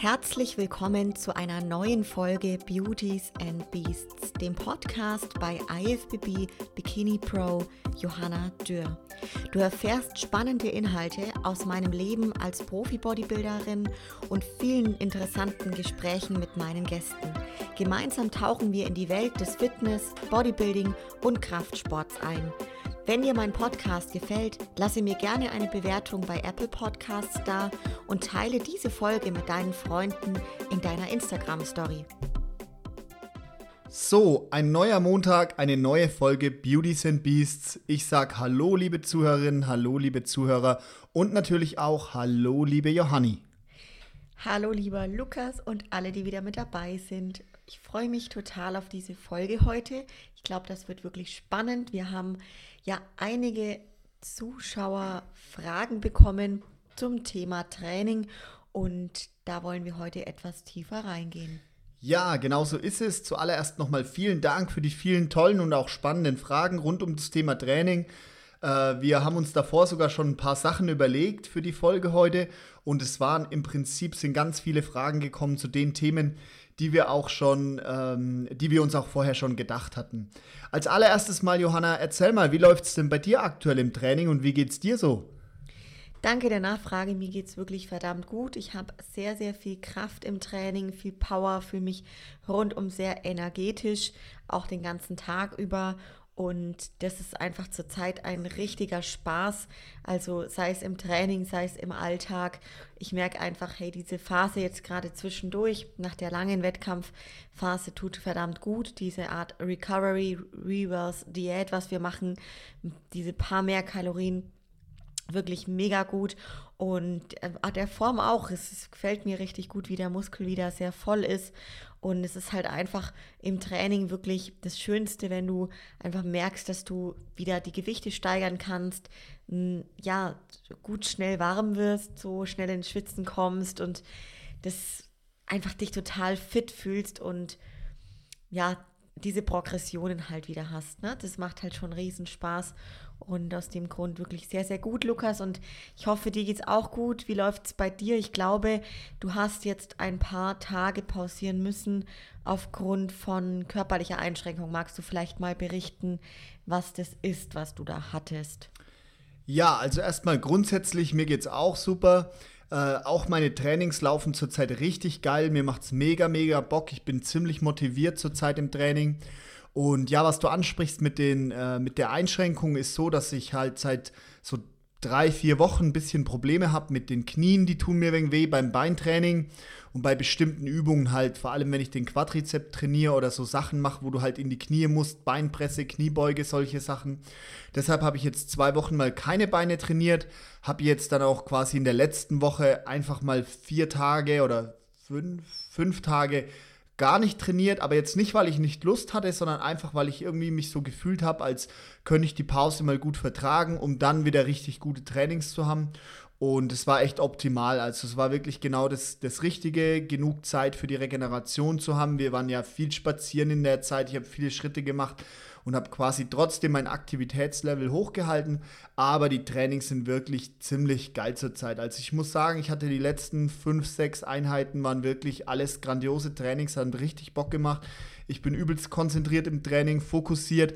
Herzlich willkommen zu einer neuen Folge Beauties and Beasts, dem Podcast bei IFBB Bikini Pro Johanna Dürr. Du erfährst spannende Inhalte aus meinem Leben als Profi-Bodybuilderin und vielen interessanten Gesprächen mit meinen Gästen. Gemeinsam tauchen wir in die Welt des Fitness, Bodybuilding und Kraftsports ein. Wenn dir mein Podcast gefällt, lasse mir gerne eine Bewertung bei Apple Podcasts da und teile diese Folge mit deinen Freunden in deiner Instagram Story. So, ein neuer Montag, eine neue Folge Beauties and Beasts. Ich sag Hallo, liebe Zuhörerinnen, Hallo, liebe Zuhörer und natürlich auch Hallo, liebe Johanni. Hallo, lieber Lukas und alle, die wieder mit dabei sind. Ich freue mich total auf diese Folge heute. Ich glaube, das wird wirklich spannend. Wir haben ja einige Zuschauerfragen bekommen zum Thema Training und da wollen wir heute etwas tiefer reingehen. Ja, genau so ist es. Zuallererst nochmal vielen Dank für die vielen tollen und auch spannenden Fragen rund um das Thema Training. Äh, wir haben uns davor sogar schon ein paar Sachen überlegt für die Folge heute und es waren im Prinzip sind ganz viele Fragen gekommen zu den Themen, die wir auch schon, ähm, die wir uns auch vorher schon gedacht hatten. Als allererstes mal, Johanna, erzähl mal, wie läuft es denn bei dir aktuell im Training und wie geht es dir so? Danke der Nachfrage. Mir geht es wirklich verdammt gut. Ich habe sehr, sehr viel Kraft im Training, viel Power, fühle mich rundum sehr energetisch, auch den ganzen Tag über. Und das ist einfach zurzeit ein richtiger Spaß. Also sei es im Training, sei es im Alltag. Ich merke einfach, hey, diese Phase jetzt gerade zwischendurch, nach der langen Wettkampfphase, tut verdammt gut. Diese Art Recovery, Reverse, Diät, was wir machen, diese paar mehr Kalorien wirklich mega gut und äh, der Form auch. Es, es, gefällt mir richtig gut, wie der Muskel wieder sehr voll ist und es ist halt einfach im Training wirklich das Schönste, wenn du einfach merkst, dass du wieder die Gewichte steigern kannst, ja, gut schnell warm wirst, so schnell ins Schwitzen kommst und das einfach dich total fit fühlst und ja, diese Progressionen halt wieder hast. Ne? Das macht halt schon riesen Spaß und aus dem Grund wirklich sehr, sehr gut, Lukas. Und ich hoffe, dir geht es auch gut. Wie läuft es bei dir? Ich glaube, du hast jetzt ein paar Tage pausieren müssen aufgrund von körperlicher Einschränkung. Magst du vielleicht mal berichten, was das ist, was du da hattest? Ja, also erstmal grundsätzlich, mir geht es auch super. Äh, auch meine Trainings laufen zurzeit richtig geil. Mir macht es mega, mega Bock. Ich bin ziemlich motiviert zurzeit im Training. Und ja, was du ansprichst mit, den, äh, mit der Einschränkung ist so, dass ich halt seit so drei, vier Wochen ein bisschen Probleme habe mit den Knien, die tun mir wegen weh beim Beintraining und bei bestimmten Übungen halt, vor allem wenn ich den Quadrizeps trainiere oder so Sachen mache, wo du halt in die Knie musst, Beinpresse, Kniebeuge, solche Sachen. Deshalb habe ich jetzt zwei Wochen mal keine Beine trainiert, habe jetzt dann auch quasi in der letzten Woche einfach mal vier Tage oder fünf, fünf Tage gar nicht trainiert, aber jetzt nicht, weil ich nicht Lust hatte, sondern einfach, weil ich irgendwie mich so gefühlt habe, als könnte ich die Pause mal gut vertragen, um dann wieder richtig gute Trainings zu haben. Und es war echt optimal. Also es war wirklich genau das, das Richtige, genug Zeit für die Regeneration zu haben. Wir waren ja viel spazieren in der Zeit. Ich habe viele Schritte gemacht und habe quasi trotzdem mein Aktivitätslevel hochgehalten. Aber die Trainings sind wirklich ziemlich geil zurzeit. Also ich muss sagen, ich hatte die letzten fünf, sechs Einheiten, waren wirklich alles grandiose Trainings, haben richtig Bock gemacht. Ich bin übelst konzentriert im Training, fokussiert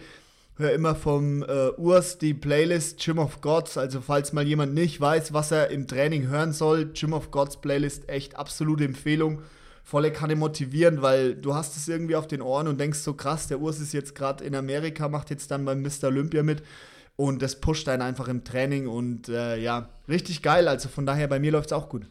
höre immer vom äh, Urs die Playlist Gym of Gods. Also falls mal jemand nicht weiß, was er im Training hören soll, Gym of Gods Playlist echt absolute Empfehlung volle Kanne motivieren, weil du hast es irgendwie auf den Ohren und denkst so krass, der Urs ist jetzt gerade in Amerika, macht jetzt dann beim Mr. Olympia mit und das pusht einen einfach im Training und äh, ja, richtig geil. Also von daher, bei mir läuft es auch gut.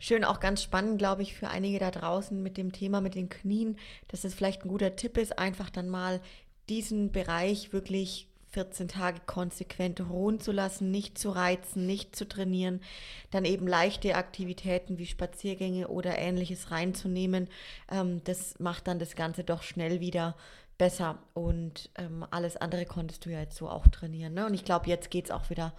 Schön, auch ganz spannend, glaube ich, für einige da draußen mit dem Thema mit den Knien, dass es vielleicht ein guter Tipp ist, einfach dann mal diesen Bereich wirklich 14 Tage konsequent ruhen zu lassen, nicht zu reizen, nicht zu trainieren, dann eben leichte Aktivitäten wie Spaziergänge oder ähnliches reinzunehmen. Ähm, das macht dann das Ganze doch schnell wieder besser und ähm, alles andere konntest du ja jetzt so auch trainieren. Ne? Und ich glaube, jetzt geht es auch wieder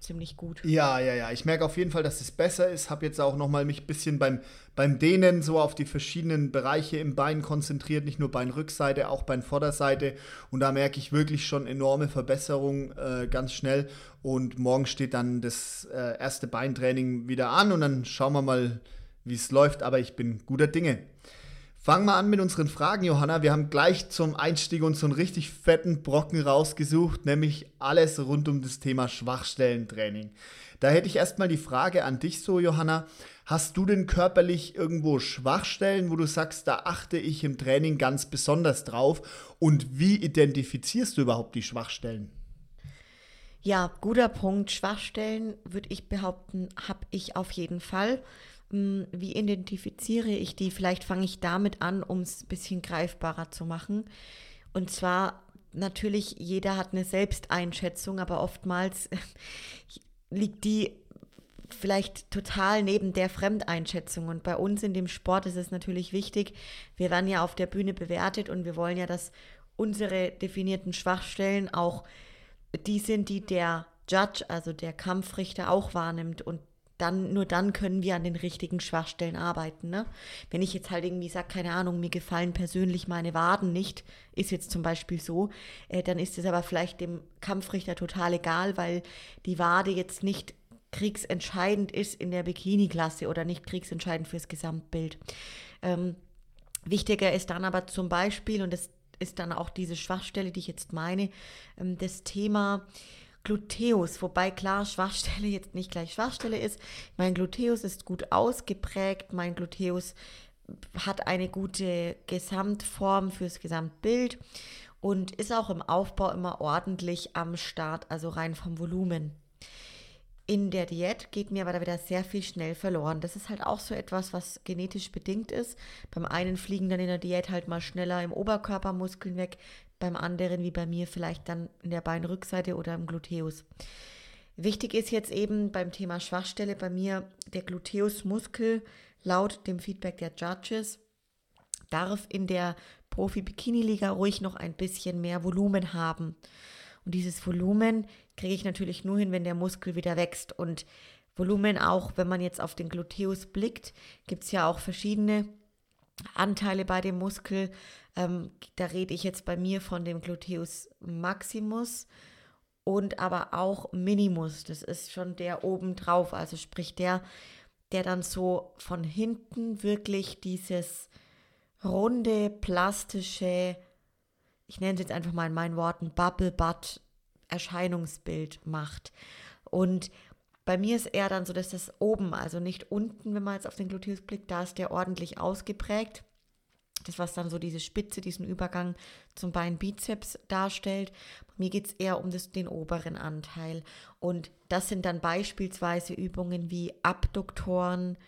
ziemlich gut. Ja, ja, ja. Ich merke auf jeden Fall, dass es besser ist. Habe jetzt auch nochmal mich ein bisschen beim, beim Dehnen so auf die verschiedenen Bereiche im Bein konzentriert. Nicht nur Beinrückseite, auch Beinvorderseite. Und da merke ich wirklich schon enorme Verbesserungen äh, ganz schnell. Und morgen steht dann das äh, erste Beintraining wieder an. Und dann schauen wir mal, wie es läuft, aber ich bin guter Dinge. Fangen wir an mit unseren Fragen, Johanna. Wir haben gleich zum Einstieg uns so einen richtig fetten Brocken rausgesucht, nämlich alles rund um das Thema Schwachstellentraining. Da hätte ich erstmal die Frage an dich so, Johanna. Hast du denn körperlich irgendwo Schwachstellen, wo du sagst, da achte ich im Training ganz besonders drauf? Und wie identifizierst du überhaupt die Schwachstellen? Ja, guter Punkt. Schwachstellen, würde ich behaupten, habe ich auf jeden Fall. Hm, wie identifiziere ich die? Vielleicht fange ich damit an, um es ein bisschen greifbarer zu machen. Und zwar natürlich, jeder hat eine Selbsteinschätzung, aber oftmals liegt die vielleicht total neben der Fremdeinschätzung. Und bei uns in dem Sport ist es natürlich wichtig, wir werden ja auf der Bühne bewertet und wir wollen ja, dass unsere definierten Schwachstellen auch die sind, die der Judge, also der Kampfrichter auch wahrnimmt und dann, nur dann können wir an den richtigen Schwachstellen arbeiten. Ne? Wenn ich jetzt halt irgendwie sage, keine Ahnung, mir gefallen persönlich meine Waden nicht, ist jetzt zum Beispiel so, äh, dann ist es aber vielleicht dem Kampfrichter total egal, weil die Wade jetzt nicht kriegsentscheidend ist in der Bikini-Klasse oder nicht kriegsentscheidend fürs Gesamtbild. Ähm, wichtiger ist dann aber zum Beispiel, und das ist dann auch diese Schwachstelle, die ich jetzt meine, ähm, das Thema, Gluteus, wobei klar Schwachstelle jetzt nicht gleich Schwachstelle ist. Mein Gluteus ist gut ausgeprägt, mein Gluteus hat eine gute Gesamtform fürs Gesamtbild und ist auch im Aufbau immer ordentlich am Start, also rein vom Volumen. In der Diät geht mir aber da wieder sehr viel schnell verloren. Das ist halt auch so etwas, was genetisch bedingt ist. Beim einen fliegen dann in der Diät halt mal schneller im Oberkörper Muskeln weg, beim anderen wie bei mir vielleicht dann in der Beinrückseite oder im Gluteus. Wichtig ist jetzt eben beim Thema Schwachstelle bei mir der Gluteusmuskel laut dem Feedback der Judges darf in der Profi-Bikini-Liga ruhig noch ein bisschen mehr Volumen haben. Und dieses Volumen kriege ich natürlich nur hin, wenn der Muskel wieder wächst. Und Volumen auch, wenn man jetzt auf den Gluteus blickt, gibt es ja auch verschiedene Anteile bei dem Muskel. Ähm, da rede ich jetzt bei mir von dem Gluteus Maximus und aber auch Minimus. Das ist schon der oben drauf, also sprich der, der dann so von hinten wirklich dieses runde, plastische, ich nenne es jetzt einfach mal in meinen Worten, Bubble Butt Erscheinungsbild macht. Und bei mir ist eher dann so, dass das oben, also nicht unten, wenn man jetzt auf den Gluteus blickt, da ist der ordentlich ausgeprägt. Das, was dann so diese Spitze, diesen Übergang zum Beinbizeps darstellt. Bei mir geht es eher um das, den oberen Anteil. Und das sind dann beispielsweise Übungen wie Abduktoren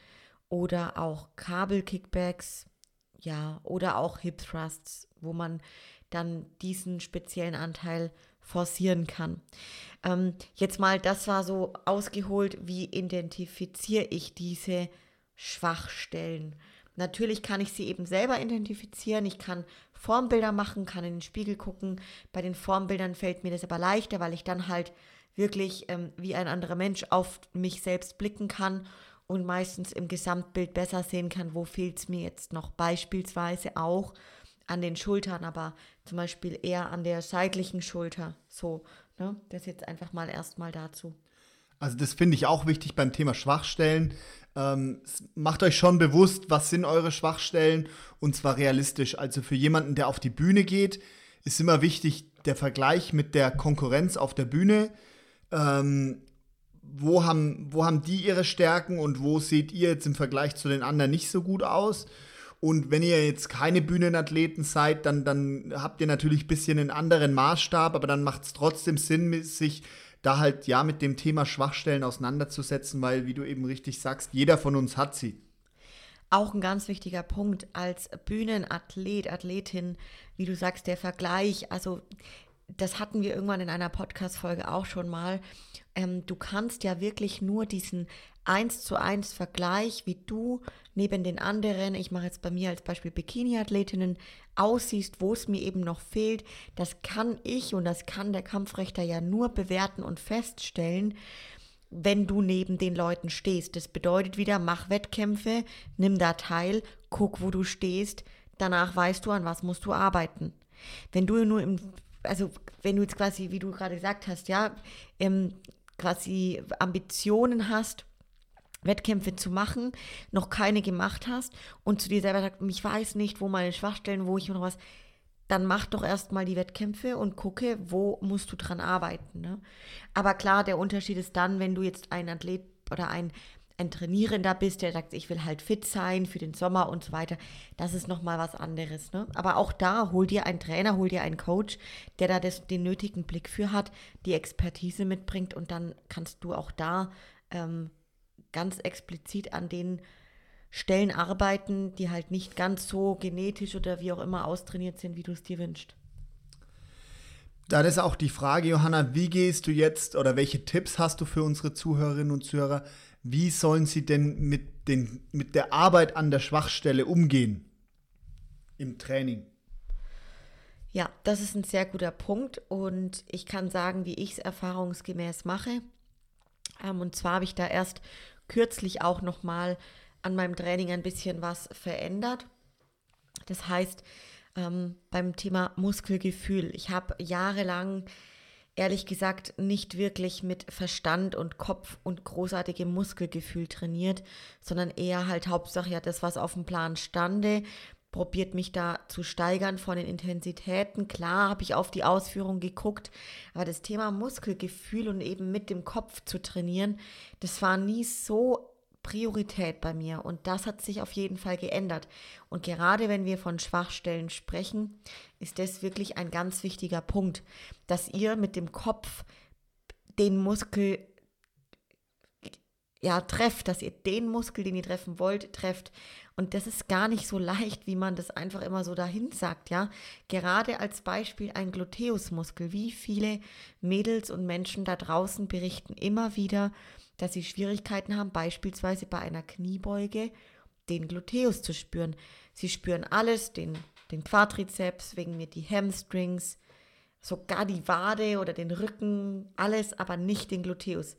oder auch Kabelkickbacks, ja, oder auch Hip Thrusts, wo man dann diesen speziellen Anteil forcieren kann. Ähm, jetzt mal, das war so ausgeholt, wie identifiziere ich diese Schwachstellen. Natürlich kann ich sie eben selber identifizieren. Ich kann Formbilder machen, kann in den Spiegel gucken. Bei den Formbildern fällt mir das aber leichter, weil ich dann halt wirklich ähm, wie ein anderer Mensch auf mich selbst blicken kann und meistens im Gesamtbild besser sehen kann, wo fehlt es mir jetzt noch. Beispielsweise auch an den Schultern, aber zum Beispiel eher an der seitlichen Schulter. So, ne? Das jetzt einfach mal erstmal dazu. Also das finde ich auch wichtig beim Thema Schwachstellen. Ähm, macht euch schon bewusst, was sind eure Schwachstellen und zwar realistisch. Also für jemanden, der auf die Bühne geht, ist immer wichtig der Vergleich mit der Konkurrenz auf der Bühne. Ähm, wo, haben, wo haben die ihre Stärken und wo seht ihr jetzt im Vergleich zu den anderen nicht so gut aus? Und wenn ihr jetzt keine Bühnenathleten seid, dann, dann habt ihr natürlich ein bisschen einen anderen Maßstab, aber dann macht es trotzdem Sinn, sich da halt ja mit dem Thema Schwachstellen auseinanderzusetzen, weil, wie du eben richtig sagst, jeder von uns hat sie. Auch ein ganz wichtiger Punkt als Bühnenathlet, Athletin, wie du sagst, der Vergleich. Also das hatten wir irgendwann in einer Podcast-Folge auch schon mal. Ähm, du kannst ja wirklich nur diesen eins zu eins Vergleich, wie du neben den anderen, ich mache jetzt bei mir als Beispiel Bikini-Athletinnen, aussiehst, wo es mir eben noch fehlt, das kann ich und das kann der Kampfrechter ja nur bewerten und feststellen, wenn du neben den Leuten stehst. Das bedeutet wieder, mach Wettkämpfe, nimm da teil, guck, wo du stehst, danach weißt du, an was musst du arbeiten. Wenn du nur im also wenn du jetzt quasi, wie du gerade gesagt hast, ja, ähm, quasi Ambitionen hast, Wettkämpfe zu machen, noch keine gemacht hast und zu dir selber sagst, ich weiß nicht, wo meine Schwachstellen, wo ich noch was, dann mach doch erstmal die Wettkämpfe und gucke, wo musst du dran arbeiten. Ne? Aber klar, der Unterschied ist dann, wenn du jetzt ein Athlet oder ein, ein Trainierender bist, der sagt, ich will halt fit sein für den Sommer und so weiter, das ist nochmal was anderes. Ne? Aber auch da, hol dir einen Trainer, hol dir einen Coach, der da das, den nötigen Blick für hat, die Expertise mitbringt und dann kannst du auch da ähm, ganz explizit an den Stellen arbeiten, die halt nicht ganz so genetisch oder wie auch immer austrainiert sind, wie du es dir wünschst. Dann ist auch die Frage, Johanna, wie gehst du jetzt oder welche Tipps hast du für unsere Zuhörerinnen und Zuhörer? Wie sollen sie denn mit, den, mit der Arbeit an der Schwachstelle umgehen im Training? Ja, das ist ein sehr guter Punkt und ich kann sagen, wie ich es erfahrungsgemäß mache. Ähm, und zwar habe ich da erst kürzlich auch noch mal an meinem Training ein bisschen was verändert. Das heißt, ähm, beim Thema Muskelgefühl. Ich habe jahrelang, ehrlich gesagt, nicht wirklich mit Verstand und Kopf und großartigem Muskelgefühl trainiert, sondern eher halt Hauptsache ja das, was auf dem Plan stande. Probiert mich da zu steigern von den Intensitäten. Klar habe ich auf die Ausführung geguckt, aber das Thema Muskelgefühl und eben mit dem Kopf zu trainieren, das war nie so Priorität bei mir und das hat sich auf jeden Fall geändert. Und gerade wenn wir von Schwachstellen sprechen, ist das wirklich ein ganz wichtiger Punkt, dass ihr mit dem Kopf den Muskel ja trefft, dass ihr den Muskel, den ihr treffen wollt, trefft. Und das ist gar nicht so leicht, wie man das einfach immer so dahin sagt, ja. Gerade als Beispiel ein Gluteusmuskel. Wie viele Mädels und Menschen da draußen berichten immer wieder, dass sie Schwierigkeiten haben, beispielsweise bei einer Kniebeuge den Gluteus zu spüren. Sie spüren alles, den, den Quadrizeps, wegen mir die Hamstrings, sogar die Wade oder den Rücken, alles, aber nicht den Gluteus.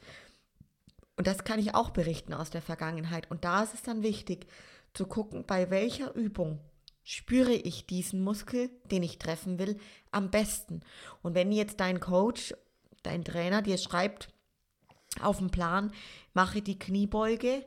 Und das kann ich auch berichten aus der Vergangenheit. Und da ist es dann wichtig zu gucken, bei welcher Übung spüre ich diesen Muskel, den ich treffen will, am besten. Und wenn jetzt dein Coach, dein Trainer dir schreibt, auf dem Plan, mache die Kniebeuge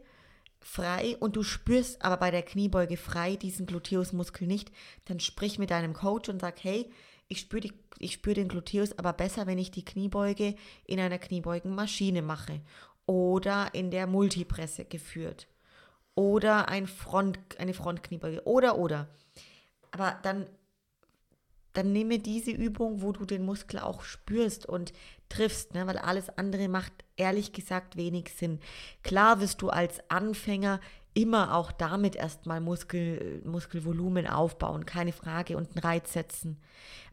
frei und du spürst aber bei der Kniebeuge frei diesen Gluteusmuskel nicht, dann sprich mit deinem Coach und sag, hey, ich spüre spür den Gluteus aber besser, wenn ich die Kniebeuge in einer Kniebeugenmaschine mache oder in der Multipresse geführt oder ein Front, eine Frontkniebeuge oder oder. Aber dann dann nehme diese Übung, wo du den Muskel auch spürst und triffst, ne? weil alles andere macht ehrlich gesagt wenig Sinn. Klar wirst du als Anfänger immer auch damit erstmal Muskel, Muskelvolumen aufbauen, keine Frage, und einen Reiz setzen.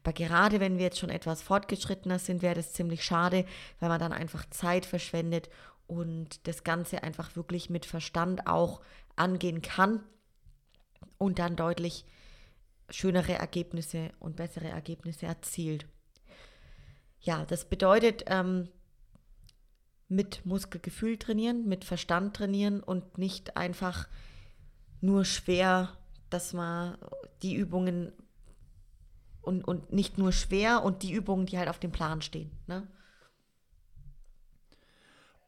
Aber gerade wenn wir jetzt schon etwas fortgeschrittener sind, wäre das ziemlich schade, weil man dann einfach Zeit verschwendet und das Ganze einfach wirklich mit Verstand auch angehen kann und dann deutlich schönere Ergebnisse und bessere Ergebnisse erzielt. Ja, das bedeutet ähm, mit Muskelgefühl trainieren, mit Verstand trainieren und nicht einfach nur schwer, dass man die Übungen und, und nicht nur schwer und die Übungen, die halt auf dem Plan stehen. Ne?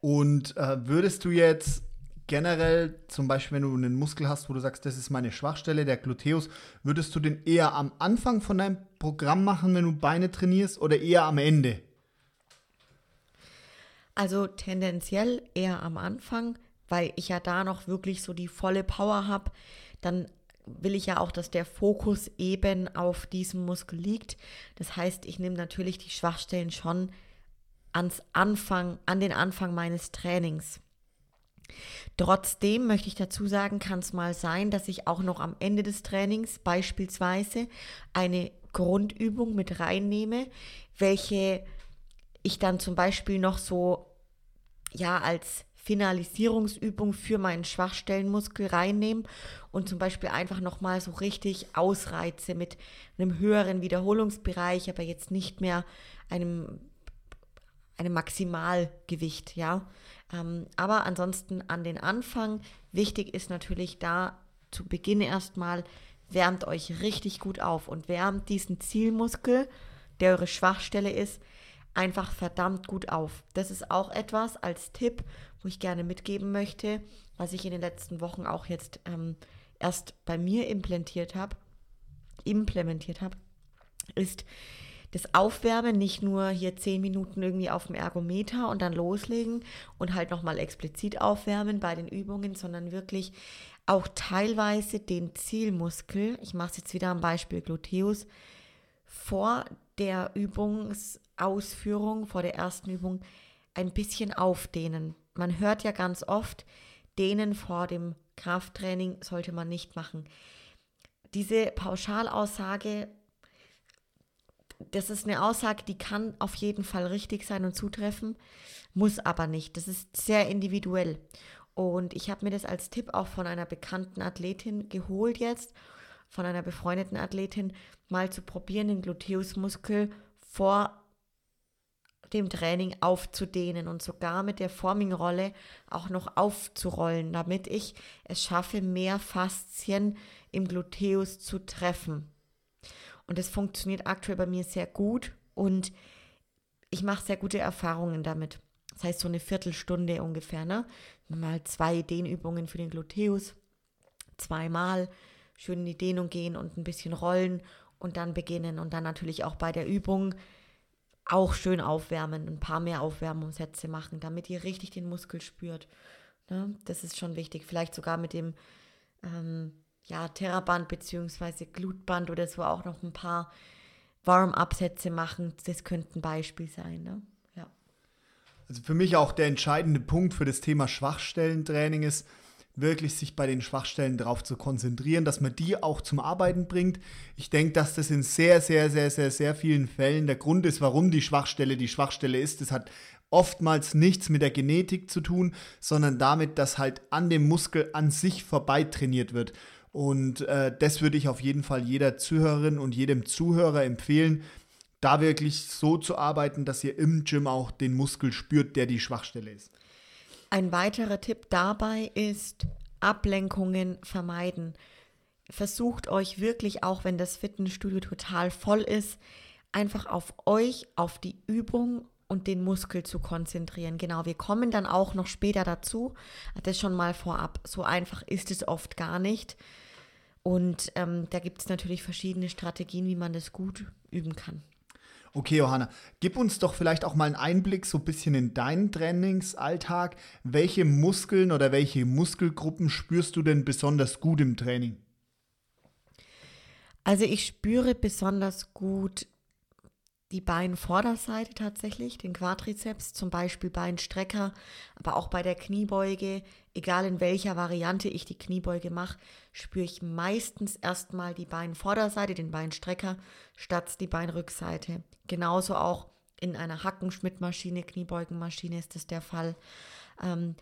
Und äh, würdest du jetzt generell, zum Beispiel, wenn du einen Muskel hast, wo du sagst, das ist meine Schwachstelle, der Gluteus, würdest du den eher am Anfang von deinem Programm machen, wenn du Beine trainierst, oder eher am Ende? Also tendenziell eher am Anfang, weil ich ja da noch wirklich so die volle Power habe. Dann will ich ja auch, dass der Fokus eben auf diesem Muskel liegt. Das heißt, ich nehme natürlich die Schwachstellen schon ans Anfang, an den Anfang meines Trainings. Trotzdem möchte ich dazu sagen, kann es mal sein, dass ich auch noch am Ende des Trainings beispielsweise eine Grundübung mit reinnehme, welche ich dann zum Beispiel noch so ja als Finalisierungsübung für meinen Schwachstellenmuskel reinnehme und zum Beispiel einfach nochmal so richtig ausreize mit einem höheren Wiederholungsbereich, aber jetzt nicht mehr einem, einem Maximalgewicht, ja. Ähm, aber ansonsten an den Anfang, wichtig ist natürlich da zu Beginn erstmal, wärmt euch richtig gut auf und wärmt diesen Zielmuskel, der eure Schwachstelle ist, einfach verdammt gut auf. Das ist auch etwas als Tipp, wo ich gerne mitgeben möchte, was ich in den letzten Wochen auch jetzt ähm, erst bei mir implementiert habe, implementiert habe, ist das Aufwärmen, nicht nur hier zehn Minuten irgendwie auf dem Ergometer und dann loslegen und halt nochmal explizit aufwärmen bei den Übungen, sondern wirklich auch teilweise den Zielmuskel, ich mache es jetzt wieder am Beispiel Gluteus, vor der Übungsausführung, vor der ersten Übung ein bisschen aufdehnen. Man hört ja ganz oft, dehnen vor dem Krafttraining sollte man nicht machen. Diese Pauschalaussage, das ist eine Aussage, die kann auf jeden Fall richtig sein und zutreffen, muss aber nicht. Das ist sehr individuell. Und ich habe mir das als Tipp auch von einer bekannten Athletin geholt jetzt, von einer befreundeten Athletin, mal zu probieren, den Gluteusmuskel vor dem Training aufzudehnen und sogar mit der Forming-Rolle auch noch aufzurollen, damit ich es schaffe, mehr Faszien im Gluteus zu treffen. Und das funktioniert aktuell bei mir sehr gut und ich mache sehr gute Erfahrungen damit. Das heißt so eine Viertelstunde ungefähr, ne? Mal zwei Dehnübungen für den Gluteus, zweimal schön in die Dehnung gehen und ein bisschen rollen und dann beginnen und dann natürlich auch bei der Übung auch schön aufwärmen, ein paar mehr Aufwärmungssätze machen, damit ihr richtig den Muskel spürt. Ne? Das ist schon wichtig. Vielleicht sogar mit dem ähm, ja, Terraband bzw. Glutband oder so auch noch ein paar Warm-up-Sätze machen. Das könnte ein Beispiel sein. Ne? Ja. Also für mich auch der entscheidende Punkt für das Thema Schwachstellentraining ist, wirklich sich bei den Schwachstellen darauf zu konzentrieren, dass man die auch zum Arbeiten bringt. Ich denke, dass das in sehr, sehr, sehr, sehr, sehr vielen Fällen der Grund ist, warum die Schwachstelle die Schwachstelle ist. Das hat oftmals nichts mit der Genetik zu tun, sondern damit, dass halt an dem Muskel an sich vorbei trainiert wird. Und äh, das würde ich auf jeden Fall jeder Zuhörerin und jedem Zuhörer empfehlen, da wirklich so zu arbeiten, dass ihr im Gym auch den Muskel spürt, der die Schwachstelle ist. Ein weiterer Tipp dabei ist Ablenkungen vermeiden. Versucht euch wirklich, auch wenn das Fitnessstudio total voll ist, einfach auf euch, auf die Übung und den Muskel zu konzentrieren. Genau, wir kommen dann auch noch später dazu. Das schon mal vorab. So einfach ist es oft gar nicht. Und ähm, da gibt es natürlich verschiedene Strategien, wie man das gut üben kann. Okay, Johanna, gib uns doch vielleicht auch mal einen Einblick so ein bisschen in deinen Trainingsalltag. Welche Muskeln oder welche Muskelgruppen spürst du denn besonders gut im Training? Also ich spüre besonders gut die Beinvorderseite tatsächlich, den Quadrizeps, zum Beispiel Beinstrecker, aber auch bei der Kniebeuge, egal in welcher Variante ich die Kniebeuge mache, spüre ich meistens erstmal die Beinvorderseite, den Beinstrecker, statt die Beinrückseite. Genauso auch in einer Hackenschmidt-Maschine, Kniebeugenmaschine ist das der Fall. Ähm,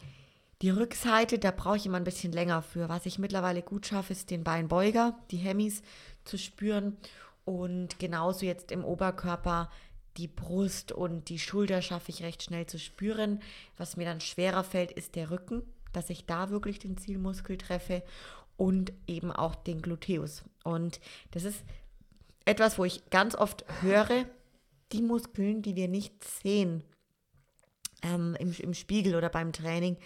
die Rückseite, da brauche ich immer ein bisschen länger für. Was ich mittlerweile gut schaffe, ist den Beinbeuger, die Hemis zu spüren und genauso jetzt im Oberkörper die Brust und die Schulter schaffe ich recht schnell zu spüren. Was mir dann schwerer fällt, ist der Rücken, dass ich da wirklich den Zielmuskel treffe und eben auch den Gluteus. Und das ist etwas, wo ich ganz oft höre, die Muskeln, die wir nicht sehen ähm, im, im Spiegel oder beim Training,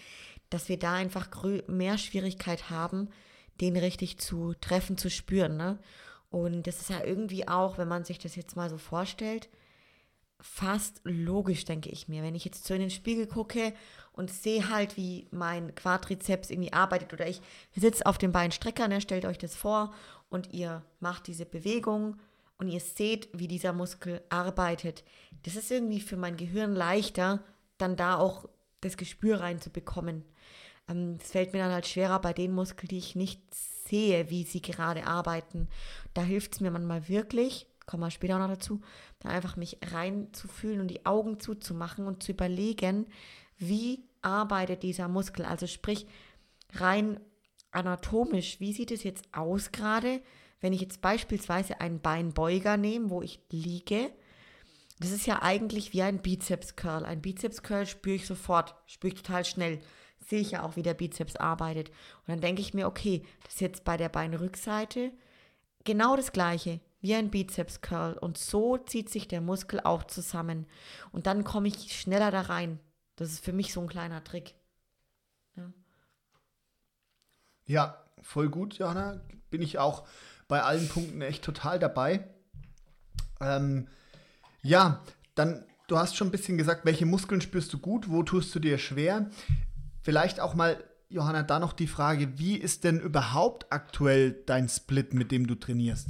dass wir da einfach mehr Schwierigkeit haben, den richtig zu treffen, zu spüren. Ne? Und das ist ja irgendwie auch, wenn man sich das jetzt mal so vorstellt, fast logisch, denke ich mir. Wenn ich jetzt so in den Spiegel gucke und sehe halt, wie mein Quadrizeps irgendwie arbeitet oder ich sitze auf dem Beinstrecker, ne, stellt euch das vor und ihr macht diese Bewegung und ihr seht, wie dieser Muskel arbeitet. Das ist irgendwie für mein Gehirn leichter, dann da auch das Gespür reinzubekommen. Ähm, es fällt mir dann halt schwerer bei den Muskeln, die ich nicht sehe, wie sie gerade arbeiten. Da hilft es mir manchmal wirklich, kommen wir später noch dazu, da einfach mich reinzufühlen und die Augen zuzumachen und zu überlegen, wie arbeitet dieser Muskel. Also sprich, rein anatomisch, wie sieht es jetzt aus gerade, wenn ich jetzt beispielsweise einen Beinbeuger nehme, wo ich liege. Das ist ja eigentlich wie ein Bizeps-Curl. Ein Bizeps-Curl spüre ich sofort, spüre ich total schnell sehe ich ja auch, wie der Bizeps arbeitet. Und dann denke ich mir, okay, das ist jetzt bei der Beinrückseite genau das Gleiche. wie ein Bizeps Curl und so zieht sich der Muskel auch zusammen und dann komme ich schneller da rein. Das ist für mich so ein kleiner Trick. Ja, ja voll gut, Johanna. Bin ich auch bei allen Punkten echt total dabei. Ähm, ja, dann, du hast schon ein bisschen gesagt, welche Muskeln spürst du gut, wo tust du dir schwer? Vielleicht auch mal, Johanna, da noch die Frage, wie ist denn überhaupt aktuell dein Split, mit dem du trainierst?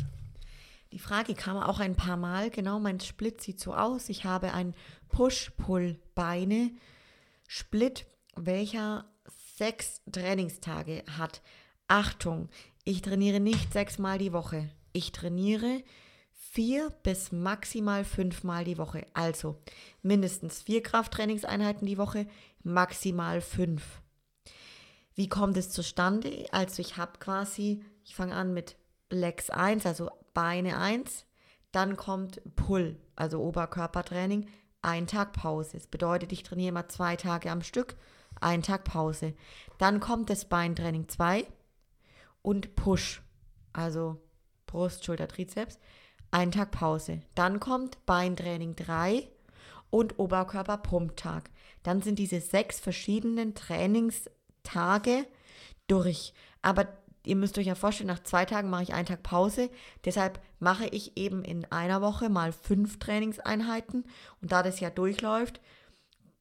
Die Frage kam auch ein paar Mal. Genau, mein Split sieht so aus. Ich habe ein Push-Pull-Beine Split, welcher sechs Trainingstage hat. Achtung, ich trainiere nicht sechsmal die Woche. Ich trainiere vier bis maximal fünfmal die Woche. Also mindestens vier Krafttrainingseinheiten die Woche, maximal fünf. Wie kommt es zustande? Also ich habe quasi, ich fange an mit Legs 1, also Beine 1, dann kommt Pull, also Oberkörpertraining, ein Tag Pause. Das bedeutet, ich trainiere mal zwei Tage am Stück, ein Tag Pause. Dann kommt das Beintraining 2 und Push, also Brust, Schulter, Trizeps, ein Tag Pause. Dann kommt Beintraining 3 und Oberkörper-Pumptag. Dann sind diese sechs verschiedenen Trainingstage durch. Aber ihr müsst euch ja vorstellen, nach zwei Tagen mache ich einen Tag Pause. Deshalb mache ich eben in einer Woche mal fünf Trainingseinheiten. Und da das ja durchläuft,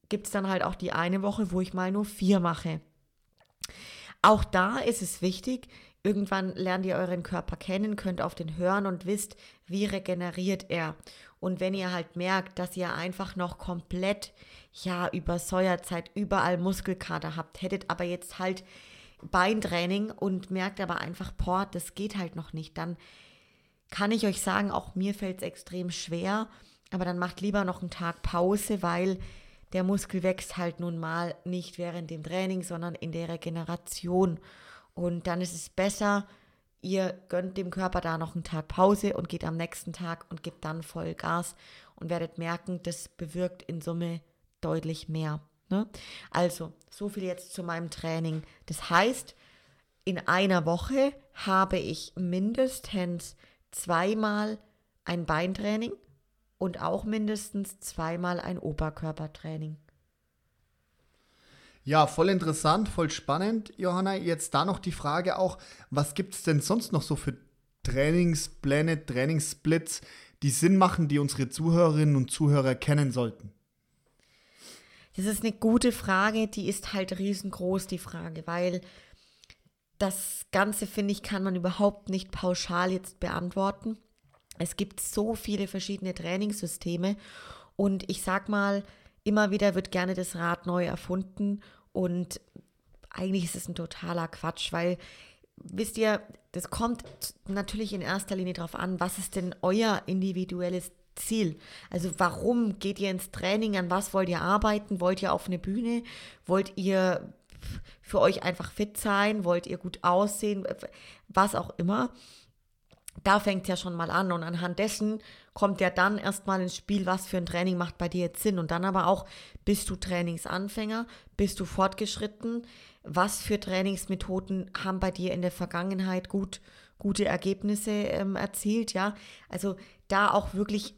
gibt es dann halt auch die eine Woche, wo ich mal nur vier mache. Auch da ist es wichtig, irgendwann lernt ihr euren Körper kennen, könnt auf den hören und wisst, wie regeneriert er. Und wenn ihr halt merkt, dass ihr einfach noch komplett, ja, über Säuerzeit überall Muskelkater habt, hättet aber jetzt halt Beintraining und merkt aber einfach, boah, das geht halt noch nicht, dann kann ich euch sagen, auch mir fällt es extrem schwer, aber dann macht lieber noch einen Tag Pause, weil der Muskel wächst halt nun mal nicht während dem Training, sondern in der Regeneration. Und dann ist es besser, ihr gönnt dem Körper da noch einen Tag Pause und geht am nächsten Tag und gibt dann voll Gas und werdet merken, das bewirkt in Summe deutlich mehr. Ne? Also, so viel jetzt zu meinem Training. Das heißt, in einer Woche habe ich mindestens zweimal ein Beintraining und auch mindestens zweimal ein Oberkörpertraining. Ja, voll interessant, voll spannend, Johanna. Jetzt da noch die Frage auch, was gibt es denn sonst noch so für Trainingspläne, Trainingssplits, die Sinn machen, die unsere Zuhörerinnen und Zuhörer kennen sollten? Das ist eine gute Frage, die ist halt riesengroß, die Frage, weil das Ganze, finde ich, kann man überhaupt nicht pauschal jetzt beantworten. Es gibt so viele verschiedene Trainingssysteme und ich sag mal, immer wieder wird gerne das Rad neu erfunden und eigentlich ist es ein totaler Quatsch, weil wisst ihr, das kommt natürlich in erster Linie darauf an, was ist denn euer individuelles Ziel? Also warum geht ihr ins Training? An was wollt ihr arbeiten? Wollt ihr auf eine Bühne? Wollt ihr für euch einfach fit sein? Wollt ihr gut aussehen? Was auch immer. Da fängt es ja schon mal an und anhand dessen kommt ja dann erstmal ins Spiel, was für ein Training macht bei dir jetzt Sinn. Und dann aber auch, bist du Trainingsanfänger, bist du fortgeschritten, was für Trainingsmethoden haben bei dir in der Vergangenheit gut, gute Ergebnisse ähm, erzielt, ja, also da auch wirklich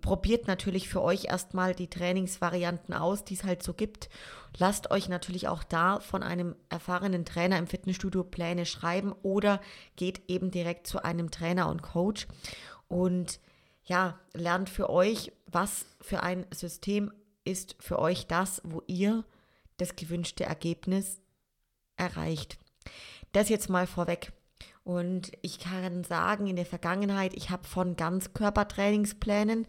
probiert natürlich für euch erstmal die Trainingsvarianten aus, die es halt so gibt. Lasst euch natürlich auch da von einem erfahrenen Trainer im Fitnessstudio Pläne schreiben oder geht eben direkt zu einem Trainer und Coach. Und ja, lernt für euch, was für ein System ist für euch das, wo ihr das gewünschte Ergebnis erreicht. Das jetzt mal vorweg. Und ich kann sagen, in der Vergangenheit, ich habe von Ganzkörpertrainingsplänen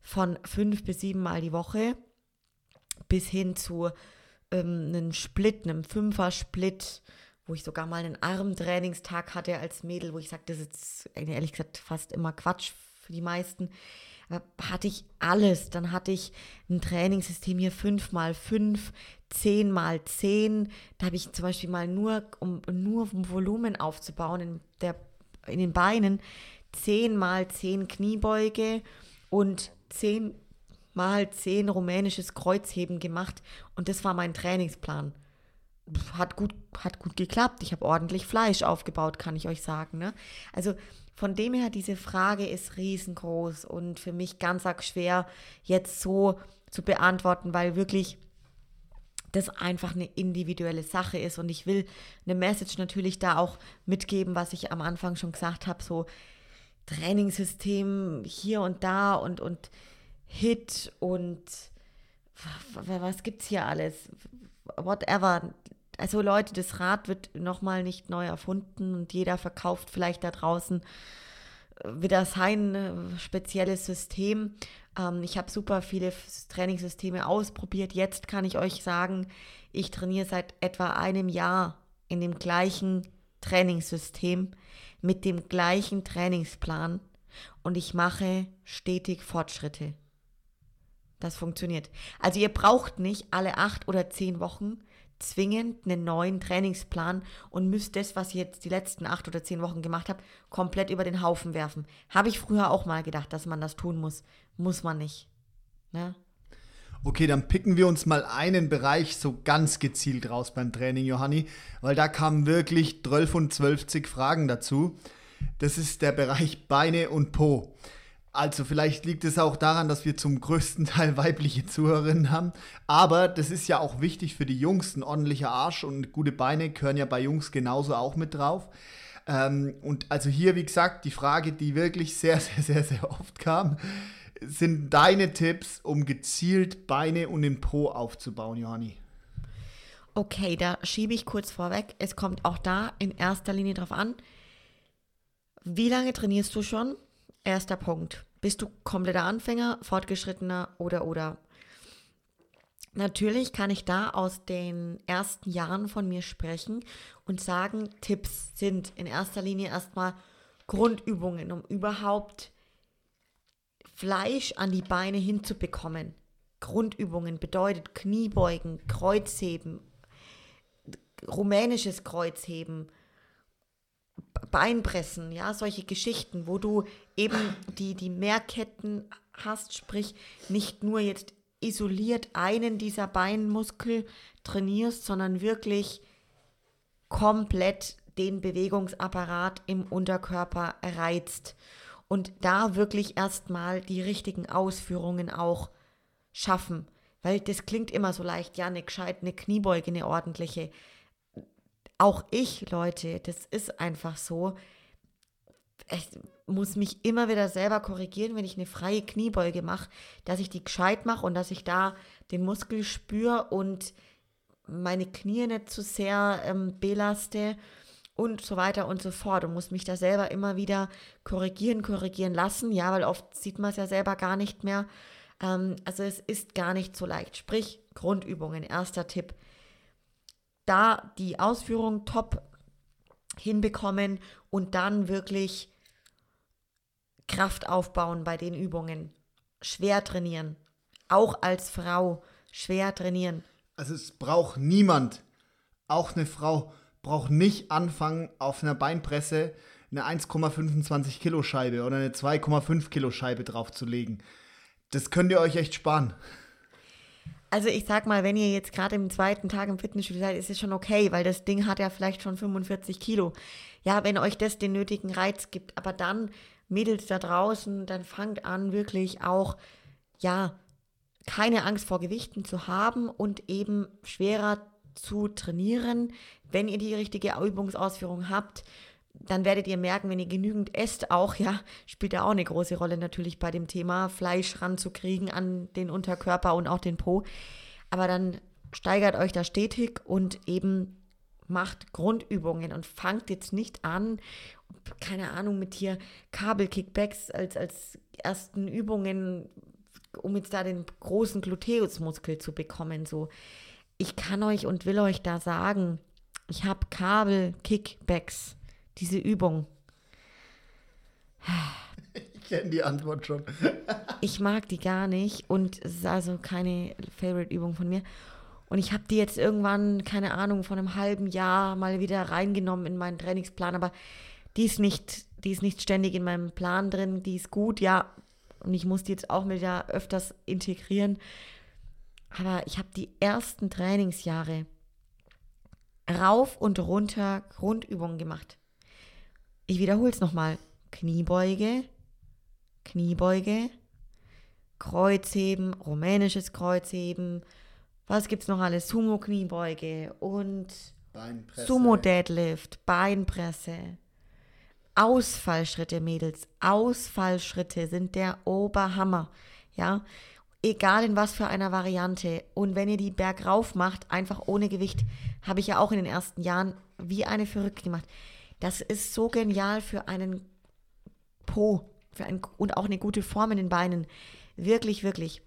von fünf bis sieben Mal die Woche bis hin zu ähm, einem Split, einem Fünfer-Split, wo ich sogar mal einen Armtrainingstag hatte als Mädel, wo ich sagte, das ist ehrlich gesagt fast immer Quatsch für die meisten. Aber hatte ich alles. Dann hatte ich ein Trainingssystem hier 5 mal 5 10 mal 10. Da habe ich zum Beispiel mal nur, um nur um Volumen aufzubauen in, der, in den Beinen, 10 mal 10 Kniebeuge und 10 mal 10 rumänisches Kreuzheben gemacht. Und das war mein Trainingsplan. hat gut, hat gut geklappt. Ich habe ordentlich Fleisch aufgebaut, kann ich euch sagen. Ne? Also von dem her, diese Frage ist riesengroß und für mich ganz arg schwer jetzt so zu beantworten, weil wirklich das einfach eine individuelle Sache ist. Und ich will eine Message natürlich da auch mitgeben, was ich am Anfang schon gesagt habe, so Trainingssystem hier und da und, und Hit und was gibt es hier alles? Whatever. Also Leute, das Rad wird nochmal nicht neu erfunden und jeder verkauft vielleicht da draußen wieder sein äh, spezielles System. Ähm, ich habe super viele Trainingssysteme ausprobiert. Jetzt kann ich euch sagen, ich trainiere seit etwa einem Jahr in dem gleichen Trainingssystem mit dem gleichen Trainingsplan und ich mache stetig Fortschritte. Das funktioniert. Also ihr braucht nicht alle acht oder zehn Wochen zwingend einen neuen Trainingsplan und müsst das, was ihr jetzt die letzten acht oder zehn Wochen gemacht habt, komplett über den Haufen werfen. Habe ich früher auch mal gedacht, dass man das tun muss. Muss man nicht. Ne? Okay, dann picken wir uns mal einen Bereich so ganz gezielt raus beim Training, Johanni, weil da kamen wirklich 12 und 12 Fragen dazu. Das ist der Bereich Beine und Po. Also vielleicht liegt es auch daran, dass wir zum größten Teil weibliche Zuhörerinnen haben. Aber das ist ja auch wichtig für die Jungs. Ein ordentlicher Arsch und gute Beine gehören ja bei Jungs genauso auch mit drauf. Ähm, und also hier, wie gesagt, die Frage, die wirklich sehr, sehr, sehr, sehr oft kam, sind deine Tipps, um gezielt Beine und den Po aufzubauen, Johanni? Okay, da schiebe ich kurz vorweg. Es kommt auch da in erster Linie drauf an, wie lange trainierst du schon? Erster Punkt. Bist du kompletter Anfänger, fortgeschrittener oder oder? Natürlich kann ich da aus den ersten Jahren von mir sprechen und sagen, Tipps sind in erster Linie erstmal Grundübungen, um überhaupt Fleisch an die Beine hinzubekommen. Grundübungen bedeutet Kniebeugen, Kreuzheben, rumänisches Kreuzheben, Beinpressen, ja, solche Geschichten, wo du eben die, die Mehrketten hast, sprich nicht nur jetzt isoliert einen dieser Beinmuskel trainierst, sondern wirklich komplett den Bewegungsapparat im Unterkörper reizt und da wirklich erstmal die richtigen Ausführungen auch schaffen. Weil das klingt immer so leicht, ja, eine gescheit, eine Kniebeuge, eine ordentliche. Auch ich, Leute, das ist einfach so. Ich muss mich immer wieder selber korrigieren, wenn ich eine freie Kniebeuge mache, dass ich die gescheit mache und dass ich da den Muskel spüre und meine Knie nicht zu sehr ähm, belaste und so weiter und so fort und muss mich da selber immer wieder korrigieren, korrigieren lassen, ja, weil oft sieht man es ja selber gar nicht mehr. Ähm, also es ist gar nicht so leicht. Sprich, Grundübungen, erster Tipp da die Ausführung top hinbekommen und dann wirklich Kraft aufbauen bei den Übungen. Schwer trainieren. Auch als Frau schwer trainieren. Also es braucht niemand, auch eine Frau, braucht nicht anfangen, auf einer Beinpresse eine 1,25 Kilo Scheibe oder eine 2,5 Kilo Scheibe draufzulegen. Das könnt ihr euch echt sparen. Also ich sag mal, wenn ihr jetzt gerade im zweiten Tag im Fitnessstudio seid, ist es schon okay, weil das Ding hat ja vielleicht schon 45 Kilo. Ja, wenn euch das den nötigen Reiz gibt. Aber dann, Mädels da draußen, dann fangt an, wirklich auch, ja, keine Angst vor Gewichten zu haben und eben schwerer zu trainieren, wenn ihr die richtige Übungsausführung habt dann werdet ihr merken, wenn ihr genügend esst, auch, ja, spielt ja auch eine große Rolle natürlich bei dem Thema, Fleisch ranzukriegen an den Unterkörper und auch den Po. Aber dann steigert euch da stetig und eben macht Grundübungen und fangt jetzt nicht an, keine Ahnung, mit hier Kabelkickbacks als, als ersten Übungen, um jetzt da den großen Gluteusmuskel zu bekommen. So, ich kann euch und will euch da sagen, ich habe Kabelkickbacks diese Übung. Ich kenne die Antwort schon. ich mag die gar nicht und es ist also keine Favorite-Übung von mir. Und ich habe die jetzt irgendwann, keine Ahnung, von einem halben Jahr mal wieder reingenommen in meinen Trainingsplan, aber die ist nicht, die ist nicht ständig in meinem Plan drin, die ist gut, ja. Und ich muss die jetzt auch wieder öfters integrieren. Aber ich habe die ersten Trainingsjahre rauf und runter Grundübungen gemacht. Ich wiederhole es nochmal. Kniebeuge, Kniebeuge, Kreuzheben, rumänisches Kreuzheben, was gibt es noch alles? Sumo-Kniebeuge und Sumo-Deadlift, Beinpresse. Ausfallschritte, Mädels. Ausfallschritte sind der Oberhammer. Ja, egal in was für einer Variante. Und wenn ihr die bergauf macht, einfach ohne Gewicht, habe ich ja auch in den ersten Jahren wie eine verrückt gemacht. Das ist so genial für einen Po für ein, und auch eine gute Form in den Beinen. Wirklich, wirklich.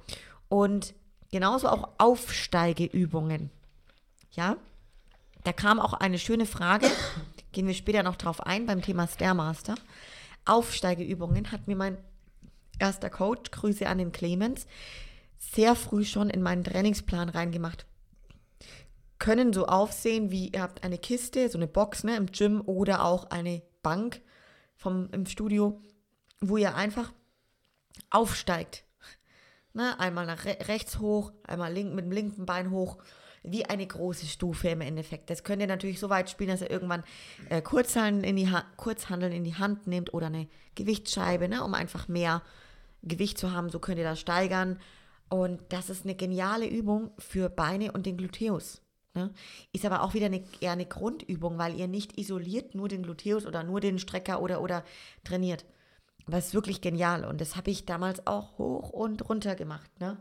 Und genauso auch Aufsteigeübungen. Ja, da kam auch eine schöne Frage, gehen wir später noch drauf ein beim Thema Stairmaster. Aufsteigeübungen hat mir mein erster Coach, Grüße an den Clemens, sehr früh schon in meinen Trainingsplan reingemacht. Können so aufsehen, wie ihr habt eine Kiste, so eine Box ne, im Gym oder auch eine Bank vom, im Studio, wo ihr einfach aufsteigt. Ne, einmal nach re rechts hoch, einmal link, mit dem linken Bein hoch wie eine große Stufe im Endeffekt. Das könnt ihr natürlich so weit spielen, dass ihr irgendwann äh, Kurzhandeln, in die Kurzhandeln in die Hand nehmt oder eine Gewichtsscheibe, ne, um einfach mehr Gewicht zu haben. So könnt ihr das steigern. Und das ist eine geniale Übung für Beine und den Gluteus. Ne? Ist aber auch wieder eine, eher eine Grundübung, weil ihr nicht isoliert nur den Gluteus oder nur den Strecker oder, oder trainiert. Ist wirklich genial. Und das habe ich damals auch hoch und runter gemacht. Ne?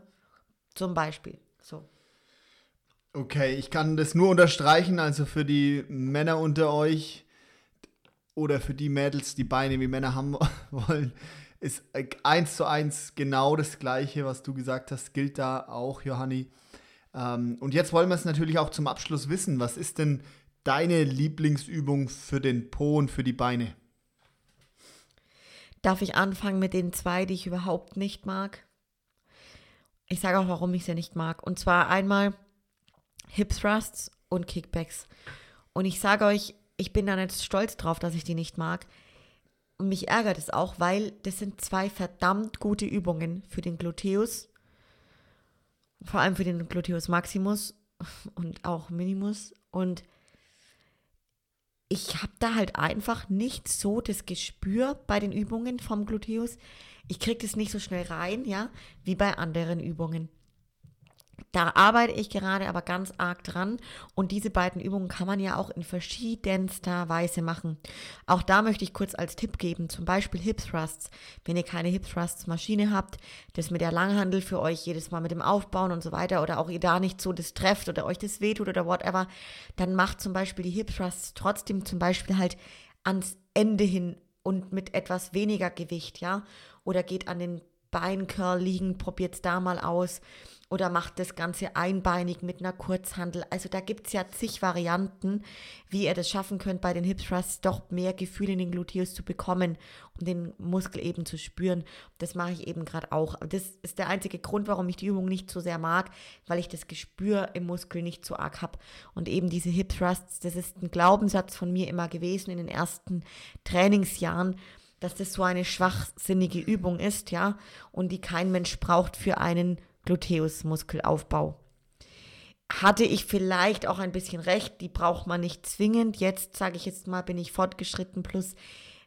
Zum Beispiel. So. Okay, ich kann das nur unterstreichen, also für die Männer unter euch oder für die Mädels, die Beine wie Männer haben wollen, ist eins zu eins genau das Gleiche, was du gesagt hast, gilt da auch, Johanni. Ähm, und jetzt wollen wir es natürlich auch zum Abschluss wissen. Was ist denn deine Lieblingsübung für den Po und für die Beine? Darf ich anfangen mit den zwei, die ich überhaupt nicht mag? Ich sage auch, warum ich sie nicht mag. Und zwar einmal Hip Thrusts und Kickbacks. Und ich sage euch, ich bin da nicht stolz drauf, dass ich die nicht mag. Und mich ärgert es auch, weil das sind zwei verdammt gute Übungen für den Gluteus. Vor allem für den Gluteus Maximus und auch Minimus. Und ich habe da halt einfach nicht so das Gespür bei den Übungen vom Gluteus. Ich kriege das nicht so schnell rein, ja, wie bei anderen Übungen. Da arbeite ich gerade aber ganz arg dran und diese beiden Übungen kann man ja auch in verschiedenster Weise machen. Auch da möchte ich kurz als Tipp geben, zum Beispiel Hip Thrusts. Wenn ihr keine Hip Thrusts Maschine habt, das mit der Langhandel für euch jedes Mal mit dem Aufbauen und so weiter oder auch ihr da nicht so das trefft oder euch das wehtut oder whatever, dann macht zum Beispiel die Hip Thrusts trotzdem zum Beispiel halt ans Ende hin und mit etwas weniger Gewicht, ja, oder geht an den Beincurl liegen, probiert es da mal aus oder macht das Ganze einbeinig mit einer Kurzhandel. Also da gibt es ja zig Varianten, wie ihr das schaffen könnt, bei den Hip Thrusts doch mehr Gefühl in den Gluteus zu bekommen und den Muskel eben zu spüren. Das mache ich eben gerade auch. Das ist der einzige Grund, warum ich die Übung nicht so sehr mag, weil ich das Gespür im Muskel nicht so arg habe. Und eben diese Hip Thrusts, das ist ein Glaubenssatz von mir immer gewesen in den ersten Trainingsjahren dass das so eine schwachsinnige Übung ist, ja, und die kein Mensch braucht für einen Gluteusmuskelaufbau. Hatte ich vielleicht auch ein bisschen recht, die braucht man nicht zwingend. Jetzt sage ich jetzt mal, bin ich fortgeschritten. Plus,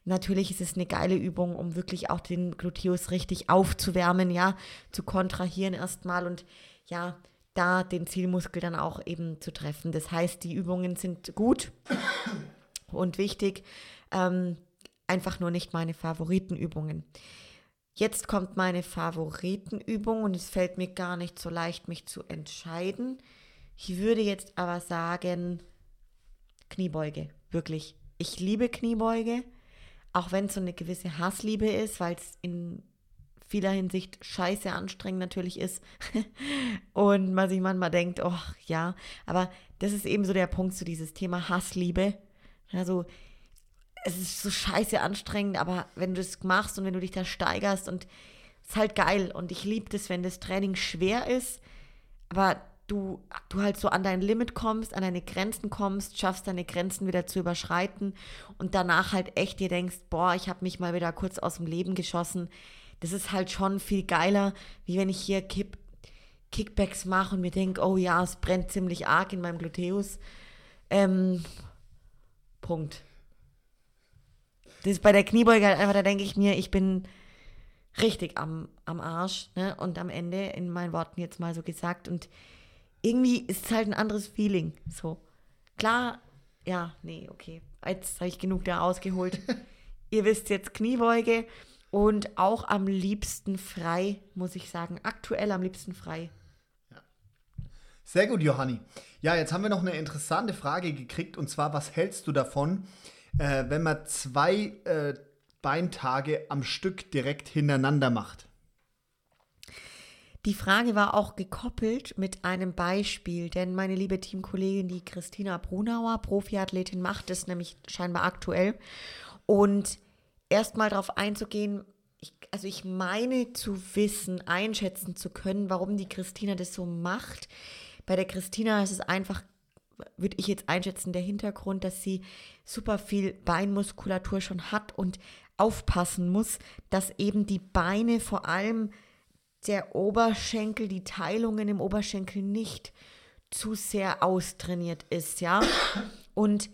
natürlich ist es eine geile Übung, um wirklich auch den Gluteus richtig aufzuwärmen, ja, zu kontrahieren erstmal und ja, da den Zielmuskel dann auch eben zu treffen. Das heißt, die Übungen sind gut und wichtig, ähm, einfach nur nicht meine Favoritenübungen. Jetzt kommt meine Favoritenübung und es fällt mir gar nicht so leicht, mich zu entscheiden. Ich würde jetzt aber sagen, Kniebeuge, wirklich. Ich liebe Kniebeuge, auch wenn es so eine gewisse Hassliebe ist, weil es in vieler Hinsicht scheiße anstrengend natürlich ist und man sich manchmal denkt, oh ja, aber das ist eben so der Punkt zu so dieses Thema Hassliebe. Also es ist so scheiße anstrengend, aber wenn du es machst und wenn du dich da steigerst und es ist halt geil und ich liebe das, wenn das Training schwer ist, aber du, du halt so an dein Limit kommst, an deine Grenzen kommst, schaffst deine Grenzen wieder zu überschreiten und danach halt echt dir denkst, boah, ich habe mich mal wieder kurz aus dem Leben geschossen. Das ist halt schon viel geiler, wie wenn ich hier Kick, Kickbacks mache und mir denke, oh ja, es brennt ziemlich arg in meinem Gluteus Ähm, Punkt. Das ist bei der Kniebeuge halt einfach, da denke ich mir, ich bin richtig am, am Arsch. Ne? Und am Ende, in meinen Worten jetzt mal so gesagt. Und irgendwie ist es halt ein anderes Feeling. So. Klar, ja, nee, okay. Jetzt habe ich genug da ausgeholt. Ihr wisst jetzt Kniebeuge und auch am liebsten frei, muss ich sagen. Aktuell am liebsten frei. Sehr gut, Johanni. Ja, jetzt haben wir noch eine interessante Frage gekriegt und zwar, was hältst du davon, äh, wenn man zwei äh, Beintage am Stück direkt hintereinander macht? Die Frage war auch gekoppelt mit einem Beispiel, denn meine liebe Teamkollegin, die Christina Brunauer, Profiathletin, macht es nämlich scheinbar aktuell. Und erstmal darauf einzugehen, ich, also ich meine zu wissen, einschätzen zu können, warum die Christina das so macht. Bei der Christina ist es einfach, würde ich jetzt einschätzen, der Hintergrund, dass sie super viel Beinmuskulatur schon hat und aufpassen muss, dass eben die Beine vor allem der Oberschenkel, die Teilungen im Oberschenkel nicht zu sehr austrainiert ist, ja. Und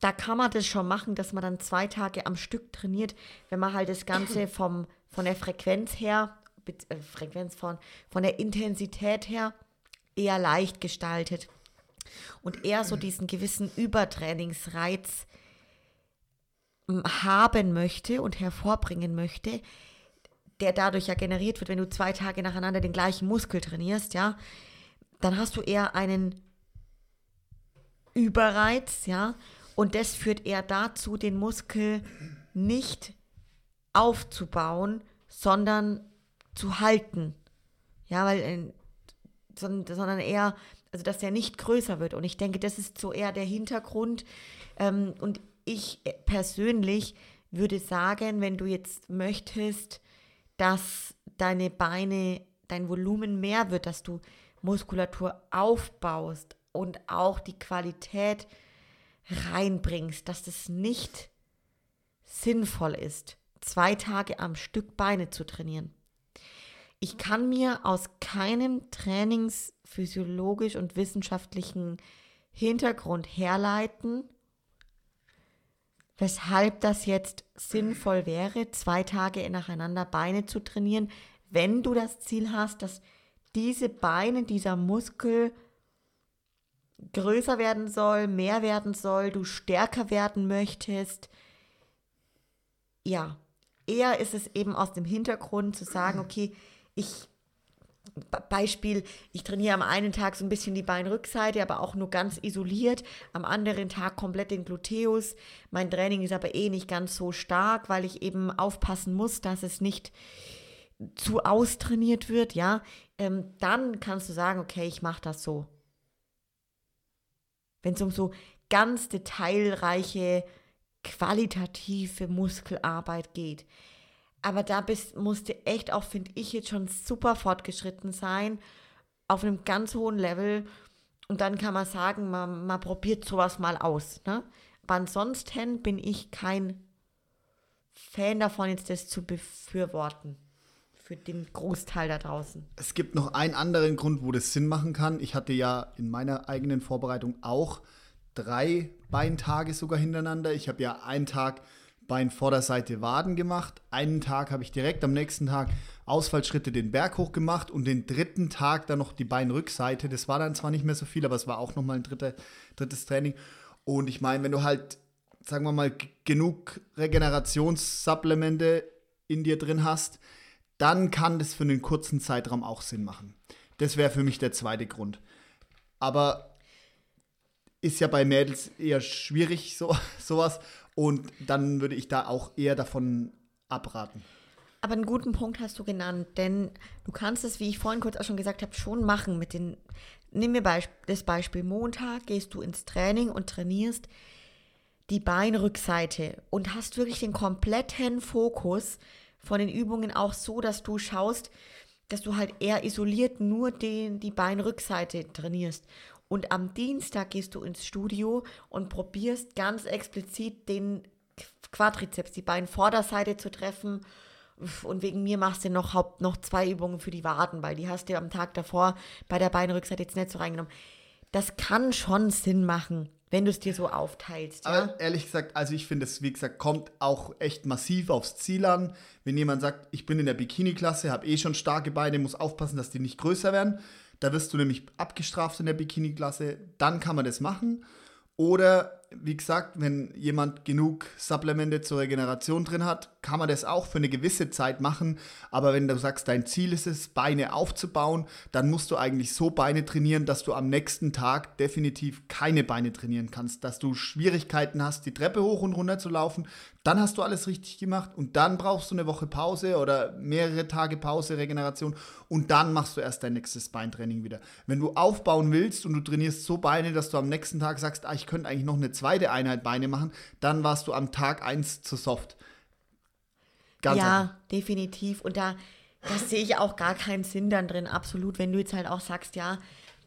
da kann man das schon machen, dass man dann zwei Tage am Stück trainiert, wenn man halt das Ganze vom, von der Frequenz her, äh, Frequenz von, von der Intensität her eher leicht gestaltet und eher so diesen gewissen Übertrainingsreiz haben möchte und hervorbringen möchte, der dadurch ja generiert wird, wenn du zwei Tage nacheinander den gleichen Muskel trainierst, ja, dann hast du eher einen Überreiz, ja, und das führt eher dazu, den Muskel nicht aufzubauen, sondern zu halten. Ja, weil äh, sondern eher, also dass der nicht größer wird. Und ich denke, das ist so eher der Hintergrund. Ähm, und ich persönlich würde sagen, wenn du jetzt möchtest, dass deine Beine, dein Volumen mehr wird, dass du Muskulatur aufbaust und auch die Qualität reinbringst, dass das nicht sinnvoll ist, zwei Tage am Stück Beine zu trainieren ich kann mir aus keinem trainingsphysiologisch und wissenschaftlichen Hintergrund herleiten, weshalb das jetzt sinnvoll wäre, zwei Tage nacheinander Beine zu trainieren, wenn du das Ziel hast, dass diese Beine, dieser Muskel größer werden soll, mehr werden soll, du stärker werden möchtest. Ja, eher ist es eben aus dem Hintergrund zu sagen, okay, ich Beispiel, ich trainiere am einen Tag so ein bisschen die Beinrückseite, aber auch nur ganz isoliert, am anderen Tag komplett den Gluteus. Mein Training ist aber eh nicht ganz so stark, weil ich eben aufpassen muss, dass es nicht zu austrainiert wird, ja. Ähm, dann kannst du sagen, okay, ich mache das so. Wenn es um so ganz detailreiche, qualitative Muskelarbeit geht, aber da bist, musste echt auch, finde ich, jetzt schon super fortgeschritten sein, auf einem ganz hohen Level. Und dann kann man sagen, man, man probiert sowas mal aus. Ne? Aber ansonsten bin ich kein Fan davon, jetzt das zu befürworten. Für den Großteil da draußen. Es gibt noch einen anderen Grund, wo das Sinn machen kann. Ich hatte ja in meiner eigenen Vorbereitung auch drei Beintage sogar hintereinander. Ich habe ja einen Tag Beinvorderseite Waden gemacht. Einen Tag habe ich direkt am nächsten Tag Ausfallschritte den Berg hoch gemacht und den dritten Tag dann noch die Beinrückseite. Das war dann zwar nicht mehr so viel, aber es war auch nochmal ein dritte, drittes Training. Und ich meine, wenn du halt, sagen wir mal, genug Regenerationssupplemente in dir drin hast, dann kann das für einen kurzen Zeitraum auch Sinn machen. Das wäre für mich der zweite Grund. Aber ist ja bei Mädels eher schwierig, so, sowas. Und dann würde ich da auch eher davon abraten. Aber einen guten Punkt hast du genannt, denn du kannst es, wie ich vorhin kurz auch schon gesagt habe, schon machen mit den. Nimm mir das Beispiel Montag, gehst du ins Training und trainierst die Beinrückseite und hast wirklich den kompletten Fokus von den Übungen auch so, dass du schaust, dass du halt eher isoliert nur den, die Beinrückseite trainierst. Und am Dienstag gehst du ins Studio und probierst ganz explizit den Quadrizeps, die Beinvorderseite zu treffen. Und wegen mir machst du noch, Haupt, noch zwei Übungen für die Waden, weil die hast du am Tag davor bei der Beinrückseite jetzt nicht so reingenommen. Das kann schon Sinn machen wenn du es dir so aufteilst. Ja? Aber ehrlich gesagt, also ich finde es, wie gesagt, kommt auch echt massiv aufs Ziel an. Wenn jemand sagt, ich bin in der Bikini-Klasse, habe eh schon starke Beine, muss aufpassen, dass die nicht größer werden. Da wirst du nämlich abgestraft in der Bikini-Klasse. Dann kann man das machen. Oder wie gesagt, wenn jemand genug Supplemente zur Regeneration drin hat, kann man das auch für eine gewisse Zeit machen. Aber wenn du sagst, dein Ziel ist es, Beine aufzubauen, dann musst du eigentlich so Beine trainieren, dass du am nächsten Tag definitiv keine Beine trainieren kannst. Dass du Schwierigkeiten hast, die Treppe hoch und runter zu laufen. Dann hast du alles richtig gemacht und dann brauchst du eine Woche Pause oder mehrere Tage Pause, Regeneration und dann machst du erst dein nächstes Beintraining wieder. Wenn du aufbauen willst und du trainierst so Beine, dass du am nächsten Tag sagst, ah, ich könnte eigentlich noch eine zweite Einheit Beine machen, dann warst du am Tag 1 zu soft. Ganz ja, einfach. definitiv. Und da, da sehe ich auch gar keinen Sinn dann drin, absolut. Wenn du jetzt halt auch sagst, ja,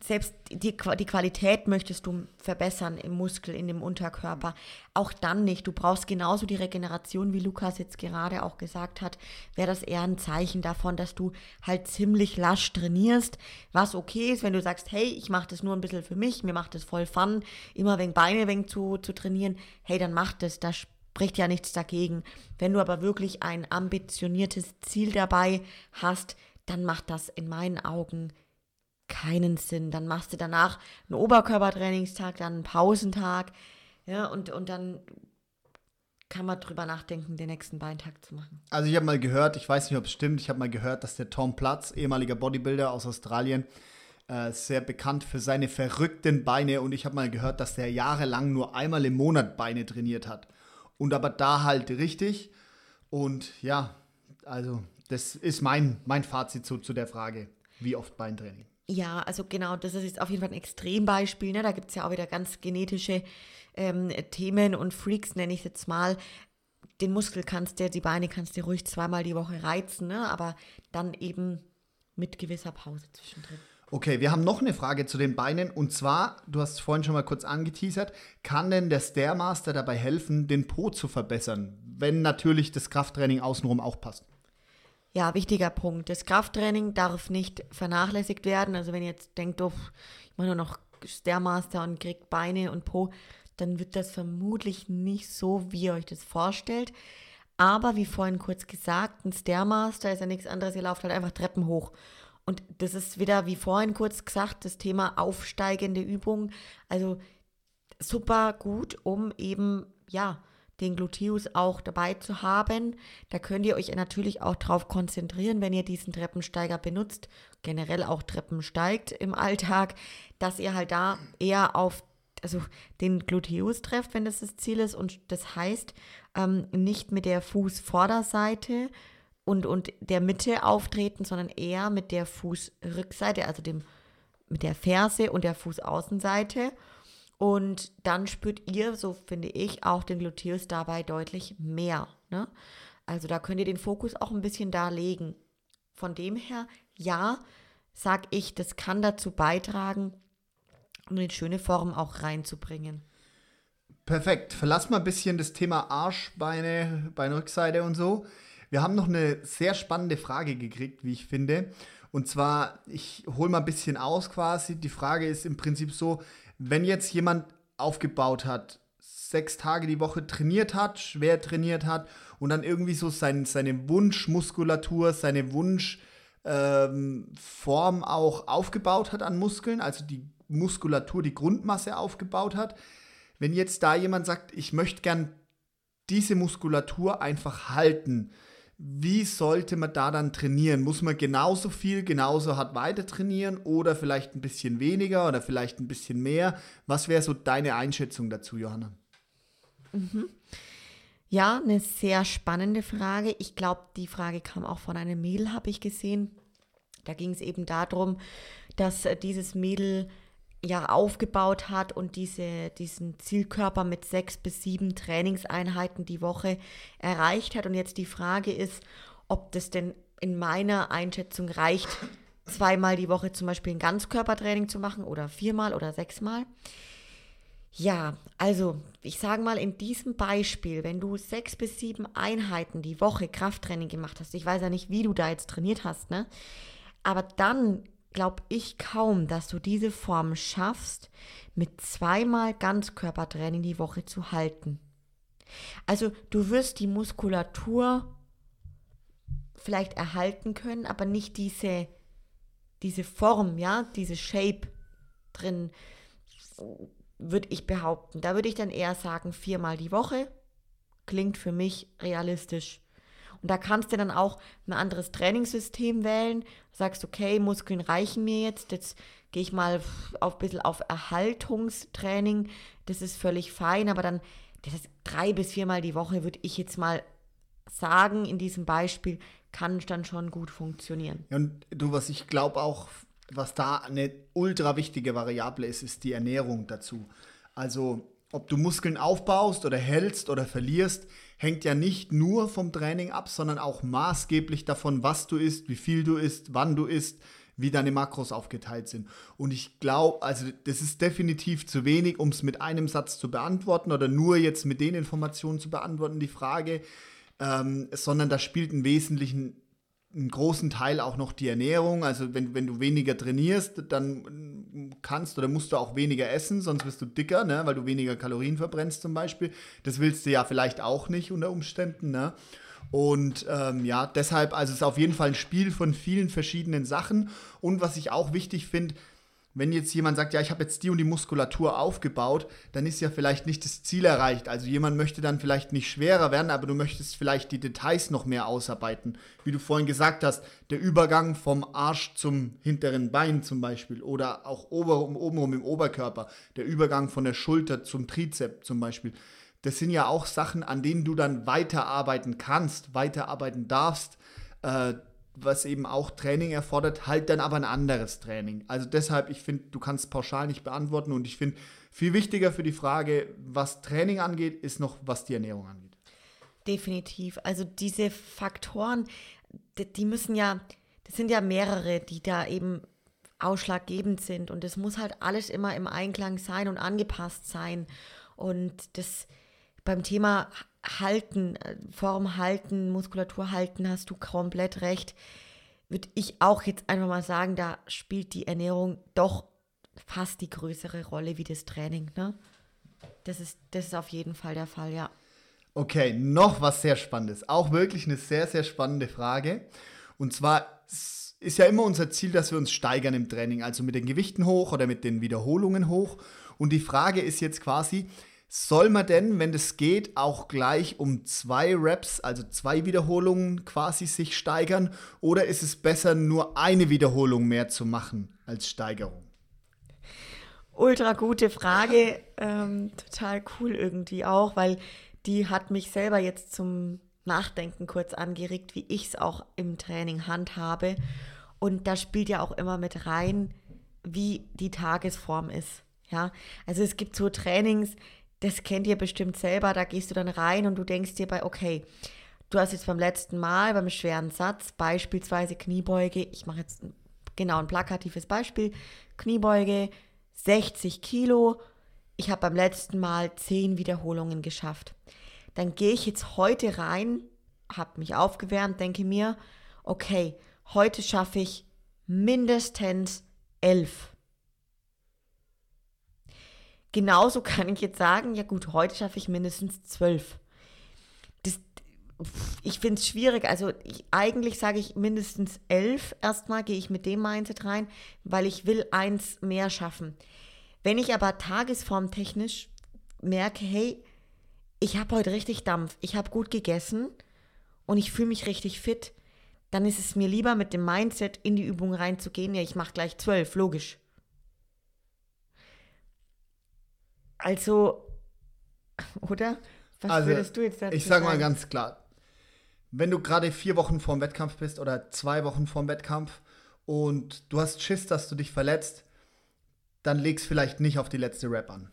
selbst die, die Qualität möchtest du verbessern im Muskel, in dem Unterkörper. Auch dann nicht. Du brauchst genauso die Regeneration, wie Lukas jetzt gerade auch gesagt hat, wäre das eher ein Zeichen davon, dass du halt ziemlich lasch trainierst, was okay ist, wenn du sagst, hey, ich mache das nur ein bisschen für mich, mir macht das voll Fun, immer wegen Beine wegen zu, zu trainieren, hey, dann mach das, da spricht ja nichts dagegen. Wenn du aber wirklich ein ambitioniertes Ziel dabei hast, dann macht das in meinen Augen keinen Sinn. Dann machst du danach einen Oberkörpertrainingstag, dann einen Pausentag, ja, und, und dann kann man drüber nachdenken, den nächsten Beintag zu machen. Also ich habe mal gehört, ich weiß nicht, ob es stimmt, ich habe mal gehört, dass der Tom Platz, ehemaliger Bodybuilder aus Australien, äh, sehr bekannt für seine verrückten Beine und ich habe mal gehört, dass der jahrelang nur einmal im Monat Beine trainiert hat. Und aber da halt richtig. Und ja, also das ist mein, mein Fazit zu, zu der Frage, wie oft Beintraining. Ja, also genau, das ist jetzt auf jeden Fall ein Extrembeispiel. Ne? Da gibt es ja auch wieder ganz genetische ähm, Themen und Freaks, nenne ich es jetzt mal. Den Muskel kannst du, die Beine kannst du ruhig zweimal die Woche reizen, ne? aber dann eben mit gewisser Pause zwischendrin. Okay, wir haben noch eine Frage zu den Beinen und zwar, du hast vorhin schon mal kurz angeteasert, kann denn der Stairmaster dabei helfen, den Po zu verbessern, wenn natürlich das Krafttraining außenrum auch passt? Ja, wichtiger Punkt. Das Krafttraining darf nicht vernachlässigt werden. Also wenn ihr jetzt denkt, oh, ich mache nur noch Stairmaster und kriegt Beine und Po, dann wird das vermutlich nicht so, wie ihr euch das vorstellt. Aber wie vorhin kurz gesagt, ein Stairmaster ist ja nichts anderes, ihr lauft halt einfach Treppen hoch. Und das ist wieder, wie vorhin kurz gesagt, das Thema aufsteigende Übung. Also super gut, um eben, ja, den Gluteus auch dabei zu haben. Da könnt ihr euch natürlich auch darauf konzentrieren, wenn ihr diesen Treppensteiger benutzt, generell auch Treppen steigt im Alltag, dass ihr halt da eher auf also den Gluteus trefft, wenn das das Ziel ist. Und das heißt, ähm, nicht mit der Fußvorderseite und, und der Mitte auftreten, sondern eher mit der Fußrückseite, also dem, mit der Ferse und der Fußaußenseite. Und dann spürt ihr, so finde ich, auch den Gluteus dabei deutlich mehr. Ne? Also da könnt ihr den Fokus auch ein bisschen da legen. Von dem her, ja, sag ich, das kann dazu beitragen, um eine schöne Form auch reinzubringen. Perfekt. Verlass mal ein bisschen das Thema Arsch, Beine, Beinrückseite und so. Wir haben noch eine sehr spannende Frage gekriegt, wie ich finde. Und zwar, ich hole mal ein bisschen aus quasi. Die Frage ist im Prinzip so, wenn jetzt jemand aufgebaut hat, sechs Tage die Woche trainiert hat, schwer trainiert hat und dann irgendwie so sein, seine Wunschmuskulatur, seine Wunschform ähm, auch aufgebaut hat an Muskeln, also die Muskulatur, die Grundmasse aufgebaut hat. Wenn jetzt da jemand sagt, ich möchte gern diese Muskulatur einfach halten, wie sollte man da dann trainieren? Muss man genauso viel, genauso hart weiter trainieren oder vielleicht ein bisschen weniger oder vielleicht ein bisschen mehr? Was wäre so deine Einschätzung dazu, Johanna? Mhm. Ja, eine sehr spannende Frage. Ich glaube, die Frage kam auch von einem Mädel, habe ich gesehen. Da ging es eben darum, dass äh, dieses Mädel ja aufgebaut hat und diese, diesen Zielkörper mit sechs bis sieben Trainingseinheiten die Woche erreicht hat. Und jetzt die Frage ist, ob das denn in meiner Einschätzung reicht, zweimal die Woche zum Beispiel ein Ganzkörpertraining zu machen oder viermal oder sechsmal. Ja, also ich sage mal in diesem Beispiel, wenn du sechs bis sieben Einheiten die Woche Krafttraining gemacht hast, ich weiß ja nicht, wie du da jetzt trainiert hast, ne? Aber dann glaube ich kaum, dass du diese Form schaffst, mit zweimal Ganzkörpertraining die Woche zu halten. Also du wirst die Muskulatur vielleicht erhalten können, aber nicht diese, diese Form, ja, diese Shape drin, würde ich behaupten. Da würde ich dann eher sagen, viermal die Woche. Klingt für mich realistisch. Und da kannst du dann auch ein anderes Trainingssystem wählen. Sagst, okay, Muskeln reichen mir jetzt. Jetzt gehe ich mal auf ein bisschen auf Erhaltungstraining. Das ist völlig fein, aber dann drei bis viermal die Woche, würde ich jetzt mal sagen, in diesem Beispiel, kann dann schon gut funktionieren. Und du, was ich glaube auch, was da eine ultra wichtige Variable ist, ist die Ernährung dazu. Also ob du Muskeln aufbaust oder hältst oder verlierst, hängt ja nicht nur vom Training ab, sondern auch maßgeblich davon, was du isst, wie viel du isst, wann du isst, wie deine Makros aufgeteilt sind. Und ich glaube, also das ist definitiv zu wenig, um es mit einem Satz zu beantworten oder nur jetzt mit den Informationen zu beantworten, die Frage, ähm, sondern da spielt einen wesentlichen einen großen Teil auch noch die Ernährung. Also wenn, wenn du weniger trainierst, dann kannst oder musst du auch weniger essen, sonst wirst du dicker, ne? weil du weniger Kalorien verbrennst zum Beispiel. Das willst du ja vielleicht auch nicht unter Umständen. Ne? Und ähm, ja, deshalb, also es ist auf jeden Fall ein Spiel von vielen verschiedenen Sachen. Und was ich auch wichtig finde, wenn jetzt jemand sagt, ja, ich habe jetzt die und die Muskulatur aufgebaut, dann ist ja vielleicht nicht das Ziel erreicht. Also jemand möchte dann vielleicht nicht schwerer werden, aber du möchtest vielleicht die Details noch mehr ausarbeiten. Wie du vorhin gesagt hast, der Übergang vom Arsch zum hinteren Bein zum Beispiel oder auch ober, obenrum im Oberkörper, der Übergang von der Schulter zum Trizep zum Beispiel. Das sind ja auch Sachen, an denen du dann weiterarbeiten kannst, weiterarbeiten darfst. Äh, was eben auch Training erfordert, halt dann aber ein anderes Training. Also deshalb, ich finde, du kannst pauschal nicht beantworten und ich finde, viel wichtiger für die Frage, was Training angeht, ist noch, was die Ernährung angeht. Definitiv. Also diese Faktoren, die, müssen ja, das sind ja mehrere, die da eben ausschlaggebend sind und es muss halt alles immer im Einklang sein und angepasst sein. Und das beim Thema halten, äh, Form halten, Muskulatur halten, hast du komplett recht. Würde ich auch jetzt einfach mal sagen, da spielt die Ernährung doch fast die größere Rolle wie das Training. Ne? Das, ist, das ist auf jeden Fall der Fall, ja. Okay, noch was sehr Spannendes. Auch wirklich eine sehr, sehr spannende Frage. Und zwar ist ja immer unser Ziel, dass wir uns steigern im Training, also mit den Gewichten hoch oder mit den Wiederholungen hoch. Und die Frage ist jetzt quasi, soll man denn, wenn das geht, auch gleich um zwei Reps, also zwei Wiederholungen quasi sich steigern? Oder ist es besser, nur eine Wiederholung mehr zu machen als Steigerung? Ultra gute Frage. Ähm, total cool irgendwie auch, weil die hat mich selber jetzt zum Nachdenken kurz angeregt, wie ich es auch im Training handhabe. Und da spielt ja auch immer mit rein, wie die Tagesform ist. Ja, also es gibt so Trainings, das kennt ihr bestimmt selber, da gehst du dann rein und du denkst dir bei, okay, du hast jetzt beim letzten Mal beim schweren Satz beispielsweise Kniebeuge, ich mache jetzt genau ein plakatives Beispiel, Kniebeuge 60 Kilo, ich habe beim letzten Mal 10 Wiederholungen geschafft. Dann gehe ich jetzt heute rein, habe mich aufgewärmt, denke mir, okay, heute schaffe ich mindestens 11 Genauso kann ich jetzt sagen, ja gut, heute schaffe ich mindestens zwölf. Ich finde es schwierig. Also ich, eigentlich sage ich mindestens elf. Erstmal gehe ich mit dem Mindset rein, weil ich will eins mehr schaffen. Wenn ich aber tagesformtechnisch merke, hey, ich habe heute richtig Dampf, ich habe gut gegessen und ich fühle mich richtig fit, dann ist es mir lieber mit dem Mindset in die Übung reinzugehen. Ja, ich mache gleich zwölf, logisch. Also, oder? Was also, würdest du jetzt dazu Ich sage mal ganz klar, wenn du gerade vier Wochen vorm Wettkampf bist oder zwei Wochen vorm Wettkampf und du hast Schiss, dass du dich verletzt, dann legst vielleicht nicht auf die letzte Rap an.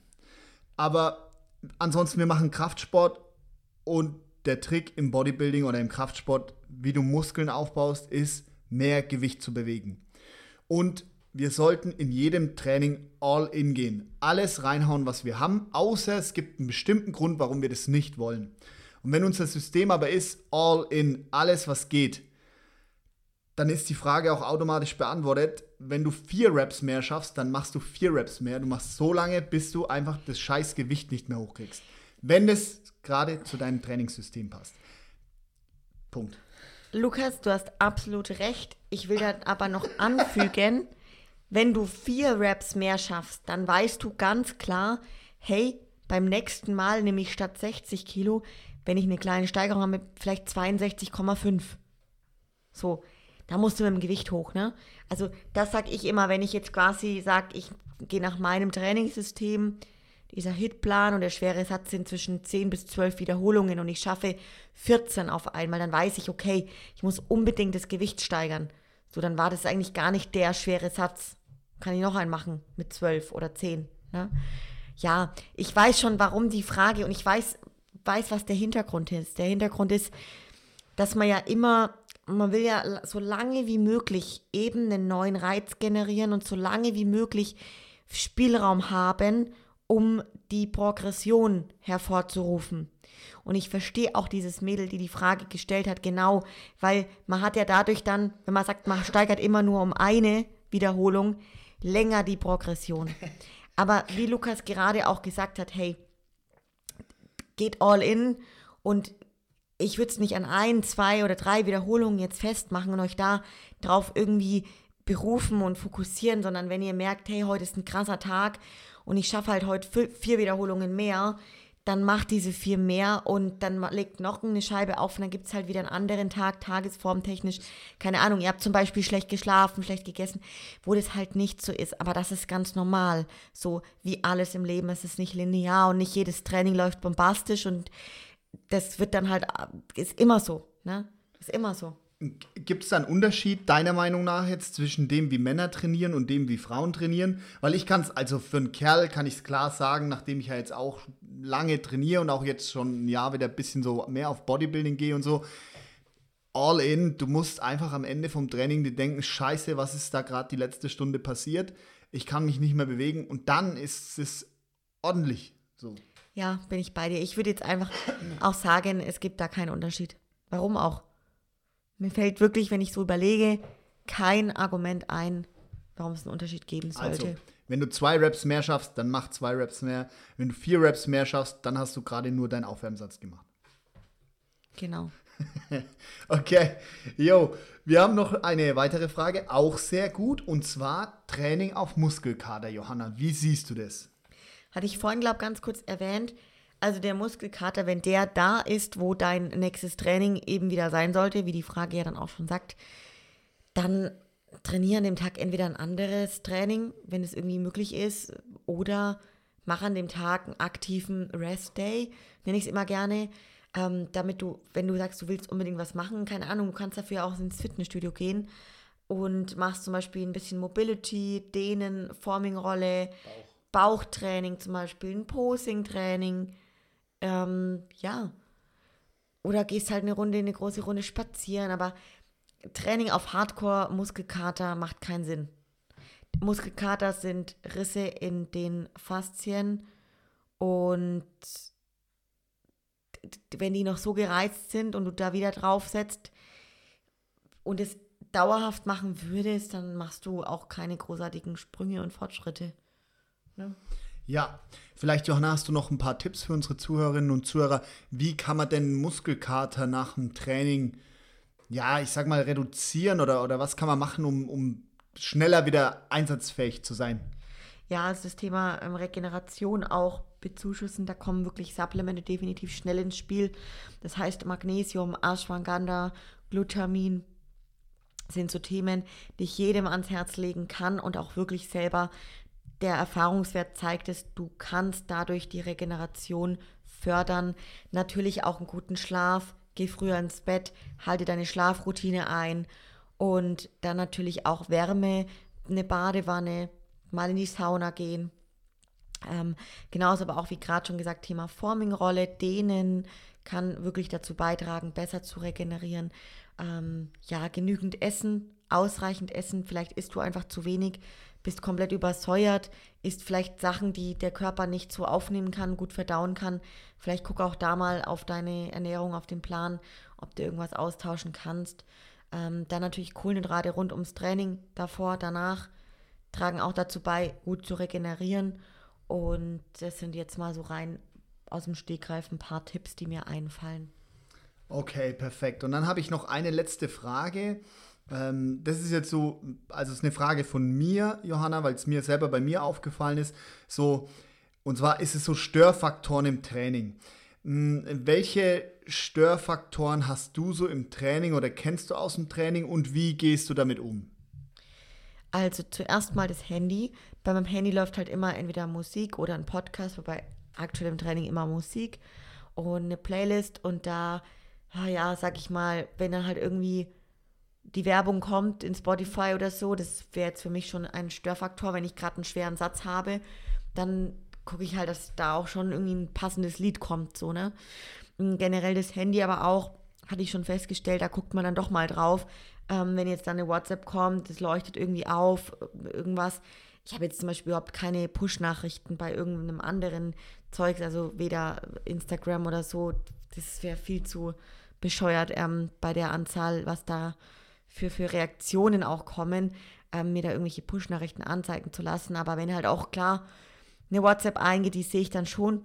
Aber ansonsten, wir machen Kraftsport und der Trick im Bodybuilding oder im Kraftsport, wie du Muskeln aufbaust, ist, mehr Gewicht zu bewegen. Und wir sollten in jedem Training all in gehen. Alles reinhauen, was wir haben, außer es gibt einen bestimmten Grund, warum wir das nicht wollen. Und wenn unser System aber ist all in, alles was geht, dann ist die Frage auch automatisch beantwortet. Wenn du vier Reps mehr schaffst, dann machst du vier Reps mehr. Du machst so lange, bis du einfach das scheiß Gewicht nicht mehr hochkriegst. Wenn das gerade zu deinem Trainingssystem passt. Punkt. Lukas, du hast absolut recht. Ich will da aber noch anfügen, wenn du vier Reps mehr schaffst, dann weißt du ganz klar, hey, beim nächsten Mal nehme ich statt 60 Kilo, wenn ich eine kleine Steigerung habe, vielleicht 62,5. So, da musst du mit dem Gewicht hoch, ne? Also das sage ich immer, wenn ich jetzt quasi sage, ich gehe nach meinem Trainingssystem, dieser Hitplan und der schwere Satz sind zwischen 10 bis 12 Wiederholungen und ich schaffe 14 auf einmal, dann weiß ich, okay, ich muss unbedingt das Gewicht steigern. So, dann war das eigentlich gar nicht der schwere Satz. Kann ich noch einen machen mit 12 oder 10. Ne? Ja, ich weiß schon, warum die Frage und ich weiß, weiß, was der Hintergrund ist. Der Hintergrund ist, dass man ja immer, man will ja so lange wie möglich eben einen neuen Reiz generieren und so lange wie möglich Spielraum haben, um die Progression hervorzurufen. Und ich verstehe auch dieses Mädel, die die Frage gestellt hat, genau, weil man hat ja dadurch dann, wenn man sagt, man steigert immer nur um eine Wiederholung, länger die Progression. Aber wie Lukas gerade auch gesagt hat, hey, geht all in und ich würde es nicht an ein, zwei oder drei Wiederholungen jetzt festmachen und euch da drauf irgendwie berufen und fokussieren, sondern wenn ihr merkt, hey, heute ist ein krasser Tag und ich schaffe halt heute vier Wiederholungen mehr, dann macht diese vier mehr und dann legt noch eine Scheibe auf und dann gibt es halt wieder einen anderen Tag, tagesformtechnisch. Keine Ahnung, ihr habt zum Beispiel schlecht geschlafen, schlecht gegessen, wo das halt nicht so ist. Aber das ist ganz normal. So wie alles im Leben. Es ist nicht linear und nicht jedes Training läuft bombastisch und das wird dann halt, ist immer so. Ne? Ist immer so. Gibt es da einen Unterschied deiner Meinung nach jetzt zwischen dem, wie Männer trainieren und dem, wie Frauen trainieren? Weil ich kann es, also für einen Kerl kann ich es klar sagen, nachdem ich ja jetzt auch lange trainiere und auch jetzt schon ein Jahr wieder ein bisschen so mehr auf Bodybuilding gehe und so. All in, du musst einfach am Ende vom Training dir denken, scheiße, was ist da gerade die letzte Stunde passiert? Ich kann mich nicht mehr bewegen und dann ist es ordentlich so. Ja, bin ich bei dir. Ich würde jetzt einfach auch sagen, es gibt da keinen Unterschied. Warum auch? Mir fällt wirklich, wenn ich so überlege, kein Argument ein, warum es einen Unterschied geben sollte. Also, wenn du zwei Raps mehr schaffst, dann mach zwei Raps mehr. Wenn du vier Raps mehr schaffst, dann hast du gerade nur deinen Aufwärmsatz gemacht. Genau. okay, jo, wir haben noch eine weitere Frage, auch sehr gut, und zwar Training auf Muskelkater, Johanna. Wie siehst du das? Hatte ich vorhin, glaube ich, ganz kurz erwähnt. Also der Muskelkater, wenn der da ist, wo dein nächstes Training eben wieder sein sollte, wie die Frage ja dann auch schon sagt, dann trainiere an dem Tag entweder ein anderes Training, wenn es irgendwie möglich ist, oder mach an dem Tag einen aktiven Rest Day, nenne ich es immer gerne, ähm, damit du, wenn du sagst, du willst unbedingt was machen, keine Ahnung, du kannst dafür auch ins Fitnessstudio gehen und machst zum Beispiel ein bisschen Mobility, Dehnen, Forming-Rolle, Bauch. Bauchtraining zum Beispiel, ein Posing-Training, ähm, ja. Oder gehst halt eine Runde, eine große Runde spazieren, aber Training auf Hardcore-Muskelkater macht keinen Sinn. Muskelkater sind Risse in den Faszien und wenn die noch so gereizt sind und du da wieder drauf setzt und es dauerhaft machen würdest, dann machst du auch keine großartigen Sprünge und Fortschritte. Ne? Ja, vielleicht Johanna, hast du noch ein paar Tipps für unsere Zuhörerinnen und Zuhörer. Wie kann man denn Muskelkater nach dem Training, ja, ich sag mal, reduzieren oder, oder was kann man machen, um, um schneller wieder einsatzfähig zu sein? Ja, also das Thema ähm, Regeneration auch bezuschussen, da kommen wirklich Supplemente definitiv schnell ins Spiel. Das heißt Magnesium, Ashwagandha, Glutamin sind so Themen, die ich jedem ans Herz legen kann und auch wirklich selber der Erfahrungswert zeigt es, du kannst dadurch die Regeneration fördern. Natürlich auch einen guten Schlaf. Geh früher ins Bett, halte deine Schlafroutine ein und dann natürlich auch Wärme, eine Badewanne, mal in die Sauna gehen. Ähm, genauso aber auch wie gerade schon gesagt, Thema Forming-Rolle, dehnen kann wirklich dazu beitragen, besser zu regenerieren. Ähm, ja, genügend Essen, ausreichend Essen, vielleicht isst du einfach zu wenig, bist komplett übersäuert, isst vielleicht Sachen, die der Körper nicht so aufnehmen kann, gut verdauen kann. Vielleicht guck auch da mal auf deine Ernährung, auf den Plan, ob du irgendwas austauschen kannst. Ähm, dann natürlich Kohlenhydrate rund ums Training davor, danach tragen auch dazu bei, gut zu regenerieren. Und das sind jetzt mal so rein aus dem Stegreif ein paar Tipps, die mir einfallen. Okay, perfekt. Und dann habe ich noch eine letzte Frage. Ähm, das ist jetzt so, also es ist eine Frage von mir, Johanna, weil es mir selber bei mir aufgefallen ist. So, und zwar ist es so Störfaktoren im Training. Hm, welche Störfaktoren hast du so im Training oder kennst du aus dem Training und wie gehst du damit um? Also zuerst mal das Handy. Bei meinem Handy läuft halt immer entweder Musik oder ein Podcast, wobei aktuell im Training immer Musik und eine Playlist und da, ja, sag ich mal, wenn dann halt irgendwie die Werbung kommt in Spotify oder so, das wäre jetzt für mich schon ein Störfaktor, wenn ich gerade einen schweren Satz habe, dann gucke ich halt, dass da auch schon irgendwie ein passendes Lied kommt, so, ne? Generell das Handy aber auch, hatte ich schon festgestellt, da guckt man dann doch mal drauf, ähm, wenn jetzt dann eine WhatsApp kommt, das leuchtet irgendwie auf, irgendwas. Ich habe jetzt zum Beispiel überhaupt keine Push-Nachrichten bei irgendeinem anderen Zeugs, also weder Instagram oder so. Das wäre viel zu bescheuert ähm, bei der Anzahl, was da für, für Reaktionen auch kommen, ähm, mir da irgendwelche Push-Nachrichten anzeigen zu lassen. Aber wenn halt auch klar eine WhatsApp eingeht, die sehe ich dann schon.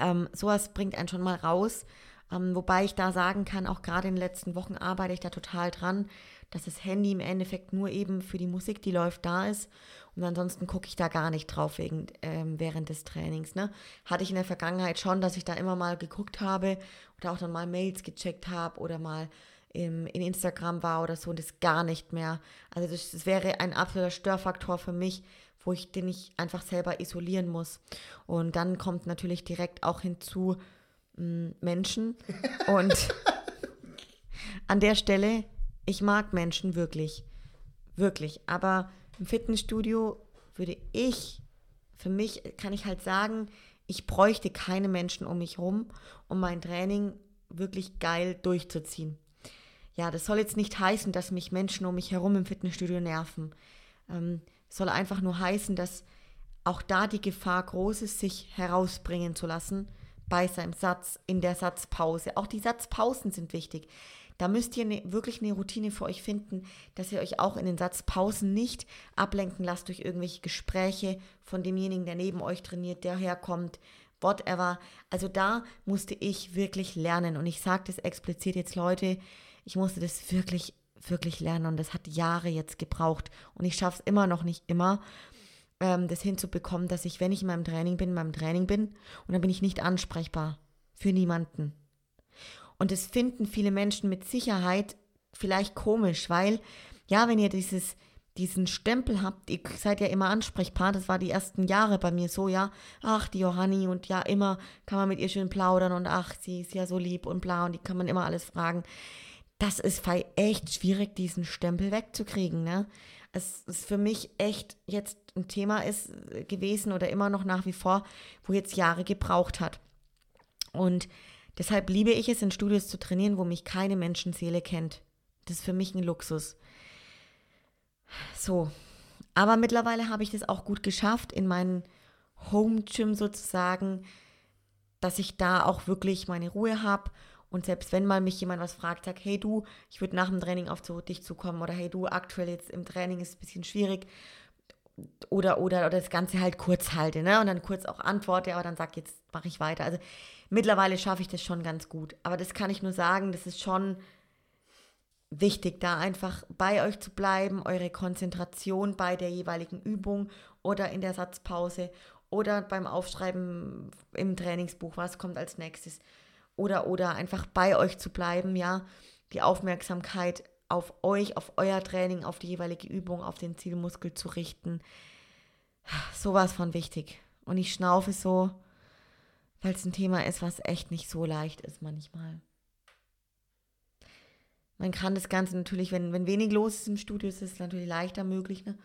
Ähm, sowas bringt einen schon mal raus. Ähm, wobei ich da sagen kann, auch gerade in den letzten Wochen arbeite ich da total dran, dass das Handy im Endeffekt nur eben für die Musik, die läuft, da ist. Und ansonsten gucke ich da gar nicht drauf wegen, ähm, während des Trainings. Ne? Hatte ich in der Vergangenheit schon, dass ich da immer mal geguckt habe oder auch dann mal Mails gecheckt habe oder mal im, in Instagram war oder so und das gar nicht mehr. Also das, das wäre ein absoluter Störfaktor für mich, wo ich den ich einfach selber isolieren muss. Und dann kommt natürlich direkt auch hinzu mh, mm, Menschen. Und an der Stelle, ich mag Menschen wirklich. Wirklich. Aber im Fitnessstudio würde ich, für mich kann ich halt sagen, ich bräuchte keine Menschen um mich rum, um mein Training wirklich geil durchzuziehen. Ja, das soll jetzt nicht heißen, dass mich Menschen um mich herum im Fitnessstudio nerven. Ähm, soll einfach nur heißen, dass auch da die Gefahr groß ist, sich herausbringen zu lassen bei seinem Satz, in der Satzpause. Auch die Satzpausen sind wichtig. Da müsst ihr ne, wirklich eine Routine für euch finden, dass ihr euch auch in den Satzpausen nicht ablenken lasst durch irgendwelche Gespräche von demjenigen, der neben euch trainiert, der herkommt, whatever. Also da musste ich wirklich lernen. Und ich sage das explizit jetzt, Leute, ich musste das wirklich wirklich lernen und das hat Jahre jetzt gebraucht und ich schaffe es immer noch nicht immer, ähm, das hinzubekommen, dass ich, wenn ich in meinem Training bin, in meinem Training bin und dann bin ich nicht ansprechbar für niemanden. Und das finden viele Menschen mit Sicherheit vielleicht komisch, weil ja, wenn ihr dieses diesen Stempel habt, ihr seid ja immer ansprechbar, das war die ersten Jahre bei mir so, ja, ach, die Johanni und ja, immer kann man mit ihr schön plaudern und ach, sie ist ja so lieb und bla und die kann man immer alles fragen das ist echt schwierig, diesen Stempel wegzukriegen. Ne? Es ist für mich echt jetzt ein Thema ist äh, gewesen oder immer noch nach wie vor, wo jetzt Jahre gebraucht hat. Und deshalb liebe ich es, in Studios zu trainieren, wo mich keine Menschenseele kennt. Das ist für mich ein Luxus. So. Aber mittlerweile habe ich das auch gut geschafft, in meinem Home Gym sozusagen, dass ich da auch wirklich meine Ruhe habe und selbst wenn mal mich jemand was fragt, sagt, hey du, ich würde nach dem Training auf dich zukommen oder hey du, aktuell jetzt im Training ist es ein bisschen schwierig oder, oder, oder das Ganze halt kurz halte, ne? Und dann kurz auch antworte, aber dann sag, jetzt mache ich weiter. Also mittlerweile schaffe ich das schon ganz gut. Aber das kann ich nur sagen, das ist schon wichtig, da einfach bei euch zu bleiben, eure Konzentration bei der jeweiligen Übung oder in der Satzpause oder beim Aufschreiben im Trainingsbuch, was kommt als nächstes oder, oder einfach bei euch zu bleiben, ja, die Aufmerksamkeit auf euch, auf euer Training, auf die jeweilige Übung, auf den Zielmuskel zu richten. Sowas von wichtig. Und ich schnaufe so, weil es ein Thema ist, was echt nicht so leicht ist manchmal. Man kann das Ganze natürlich, wenn, wenn wenig los ist im Studio, ist es natürlich leichter möglich, ne?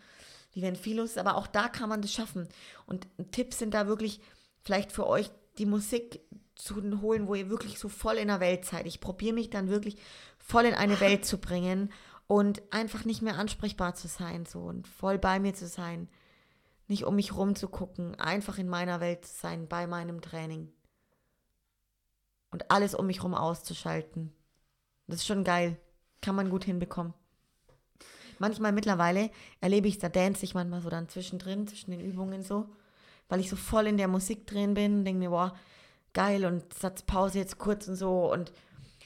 wie wenn viel los ist, aber auch da kann man das schaffen. Und Tipps sind da wirklich vielleicht für euch die Musik zu holen, wo ihr wirklich so voll in der Welt seid. Ich probiere mich dann wirklich voll in eine Welt zu bringen und einfach nicht mehr ansprechbar zu sein so und voll bei mir zu sein. Nicht um mich rum zu gucken, einfach in meiner Welt zu sein, bei meinem Training. Und alles um mich rum auszuschalten. Das ist schon geil. Kann man gut hinbekommen. Manchmal mittlerweile erlebe ich, da dance ich manchmal so dann zwischendrin, zwischen den Übungen so, weil ich so voll in der Musik drin bin, denke mir, boah, geil und Satzpause jetzt kurz und so und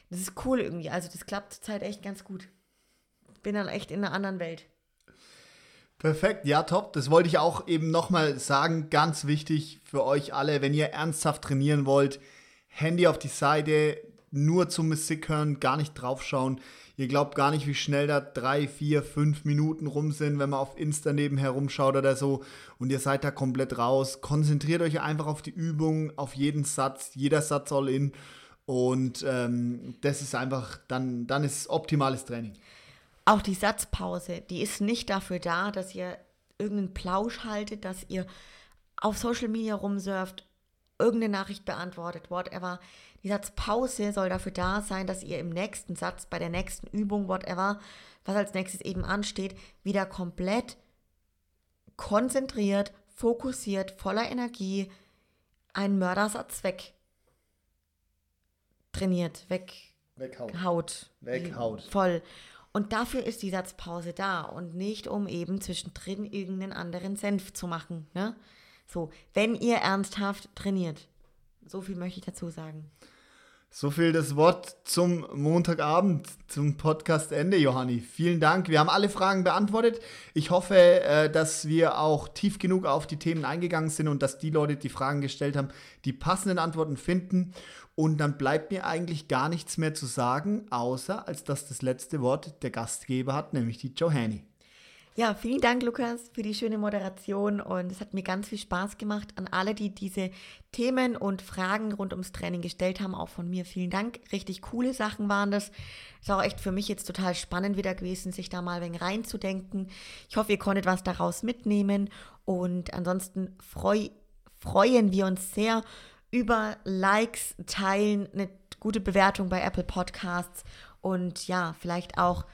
das ist cool irgendwie. Also das klappt zurzeit echt ganz gut. Bin dann echt in einer anderen Welt. Perfekt, ja, top. Das wollte ich auch eben nochmal sagen. Ganz wichtig für euch alle, wenn ihr ernsthaft trainieren wollt, Handy auf die Seite, nur zum Musik hören, gar nicht draufschauen. Ihr glaubt gar nicht, wie schnell da drei, vier, fünf Minuten rum sind, wenn man auf Insta nebenher rumschaut oder so und ihr seid da komplett raus. Konzentriert euch einfach auf die Übung, auf jeden Satz, jeder Satz soll in und ähm, das ist einfach, dann, dann ist optimales Training. Auch die Satzpause, die ist nicht dafür da, dass ihr irgendeinen Plausch haltet, dass ihr auf Social Media rumsurft, irgendeine Nachricht beantwortet, whatever. Die Satzpause soll dafür da sein, dass ihr im nächsten Satz, bei der nächsten Übung, whatever, was als nächstes eben ansteht, wieder komplett konzentriert, fokussiert, voller Energie einen Mördersatz weg trainiert, weg weghaut. Weghaut. Voll. Und dafür ist die Satzpause da und nicht, um eben zwischendrin irgendeinen anderen Senf zu machen. Ne? So, wenn ihr ernsthaft trainiert. So viel möchte ich dazu sagen. So viel das Wort zum Montagabend, zum Podcastende, Johanni. Vielen Dank. Wir haben alle Fragen beantwortet. Ich hoffe, äh, dass wir auch tief genug auf die Themen eingegangen sind und dass die Leute, die Fragen gestellt haben, die passenden Antworten finden. Und dann bleibt mir eigentlich gar nichts mehr zu sagen, außer als dass das letzte Wort der Gastgeber hat, nämlich die Johanni. Ja, vielen Dank, Lukas, für die schöne Moderation und es hat mir ganz viel Spaß gemacht. An alle, die diese Themen und Fragen rund ums Training gestellt haben, auch von mir vielen Dank. Richtig coole Sachen waren das. Ist auch echt für mich jetzt total spannend wieder gewesen, sich da mal ein wenig reinzudenken. Ich hoffe, ihr konntet was daraus mitnehmen und ansonsten freu, freuen wir uns sehr über Likes, Teilen, eine gute Bewertung bei Apple Podcasts und ja, vielleicht auch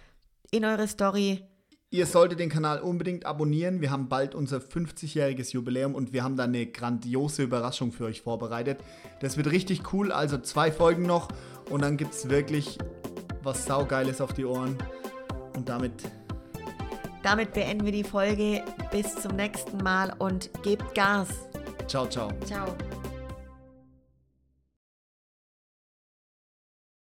in eure Story Ihr solltet den Kanal unbedingt abonnieren. Wir haben bald unser 50-jähriges Jubiläum und wir haben da eine grandiose Überraschung für euch vorbereitet. Das wird richtig cool, also zwei Folgen noch und dann gibt es wirklich was Saugeiles auf die Ohren. Und damit. Damit beenden wir die Folge. Bis zum nächsten Mal und gebt Gas. Ciao, ciao. Ciao.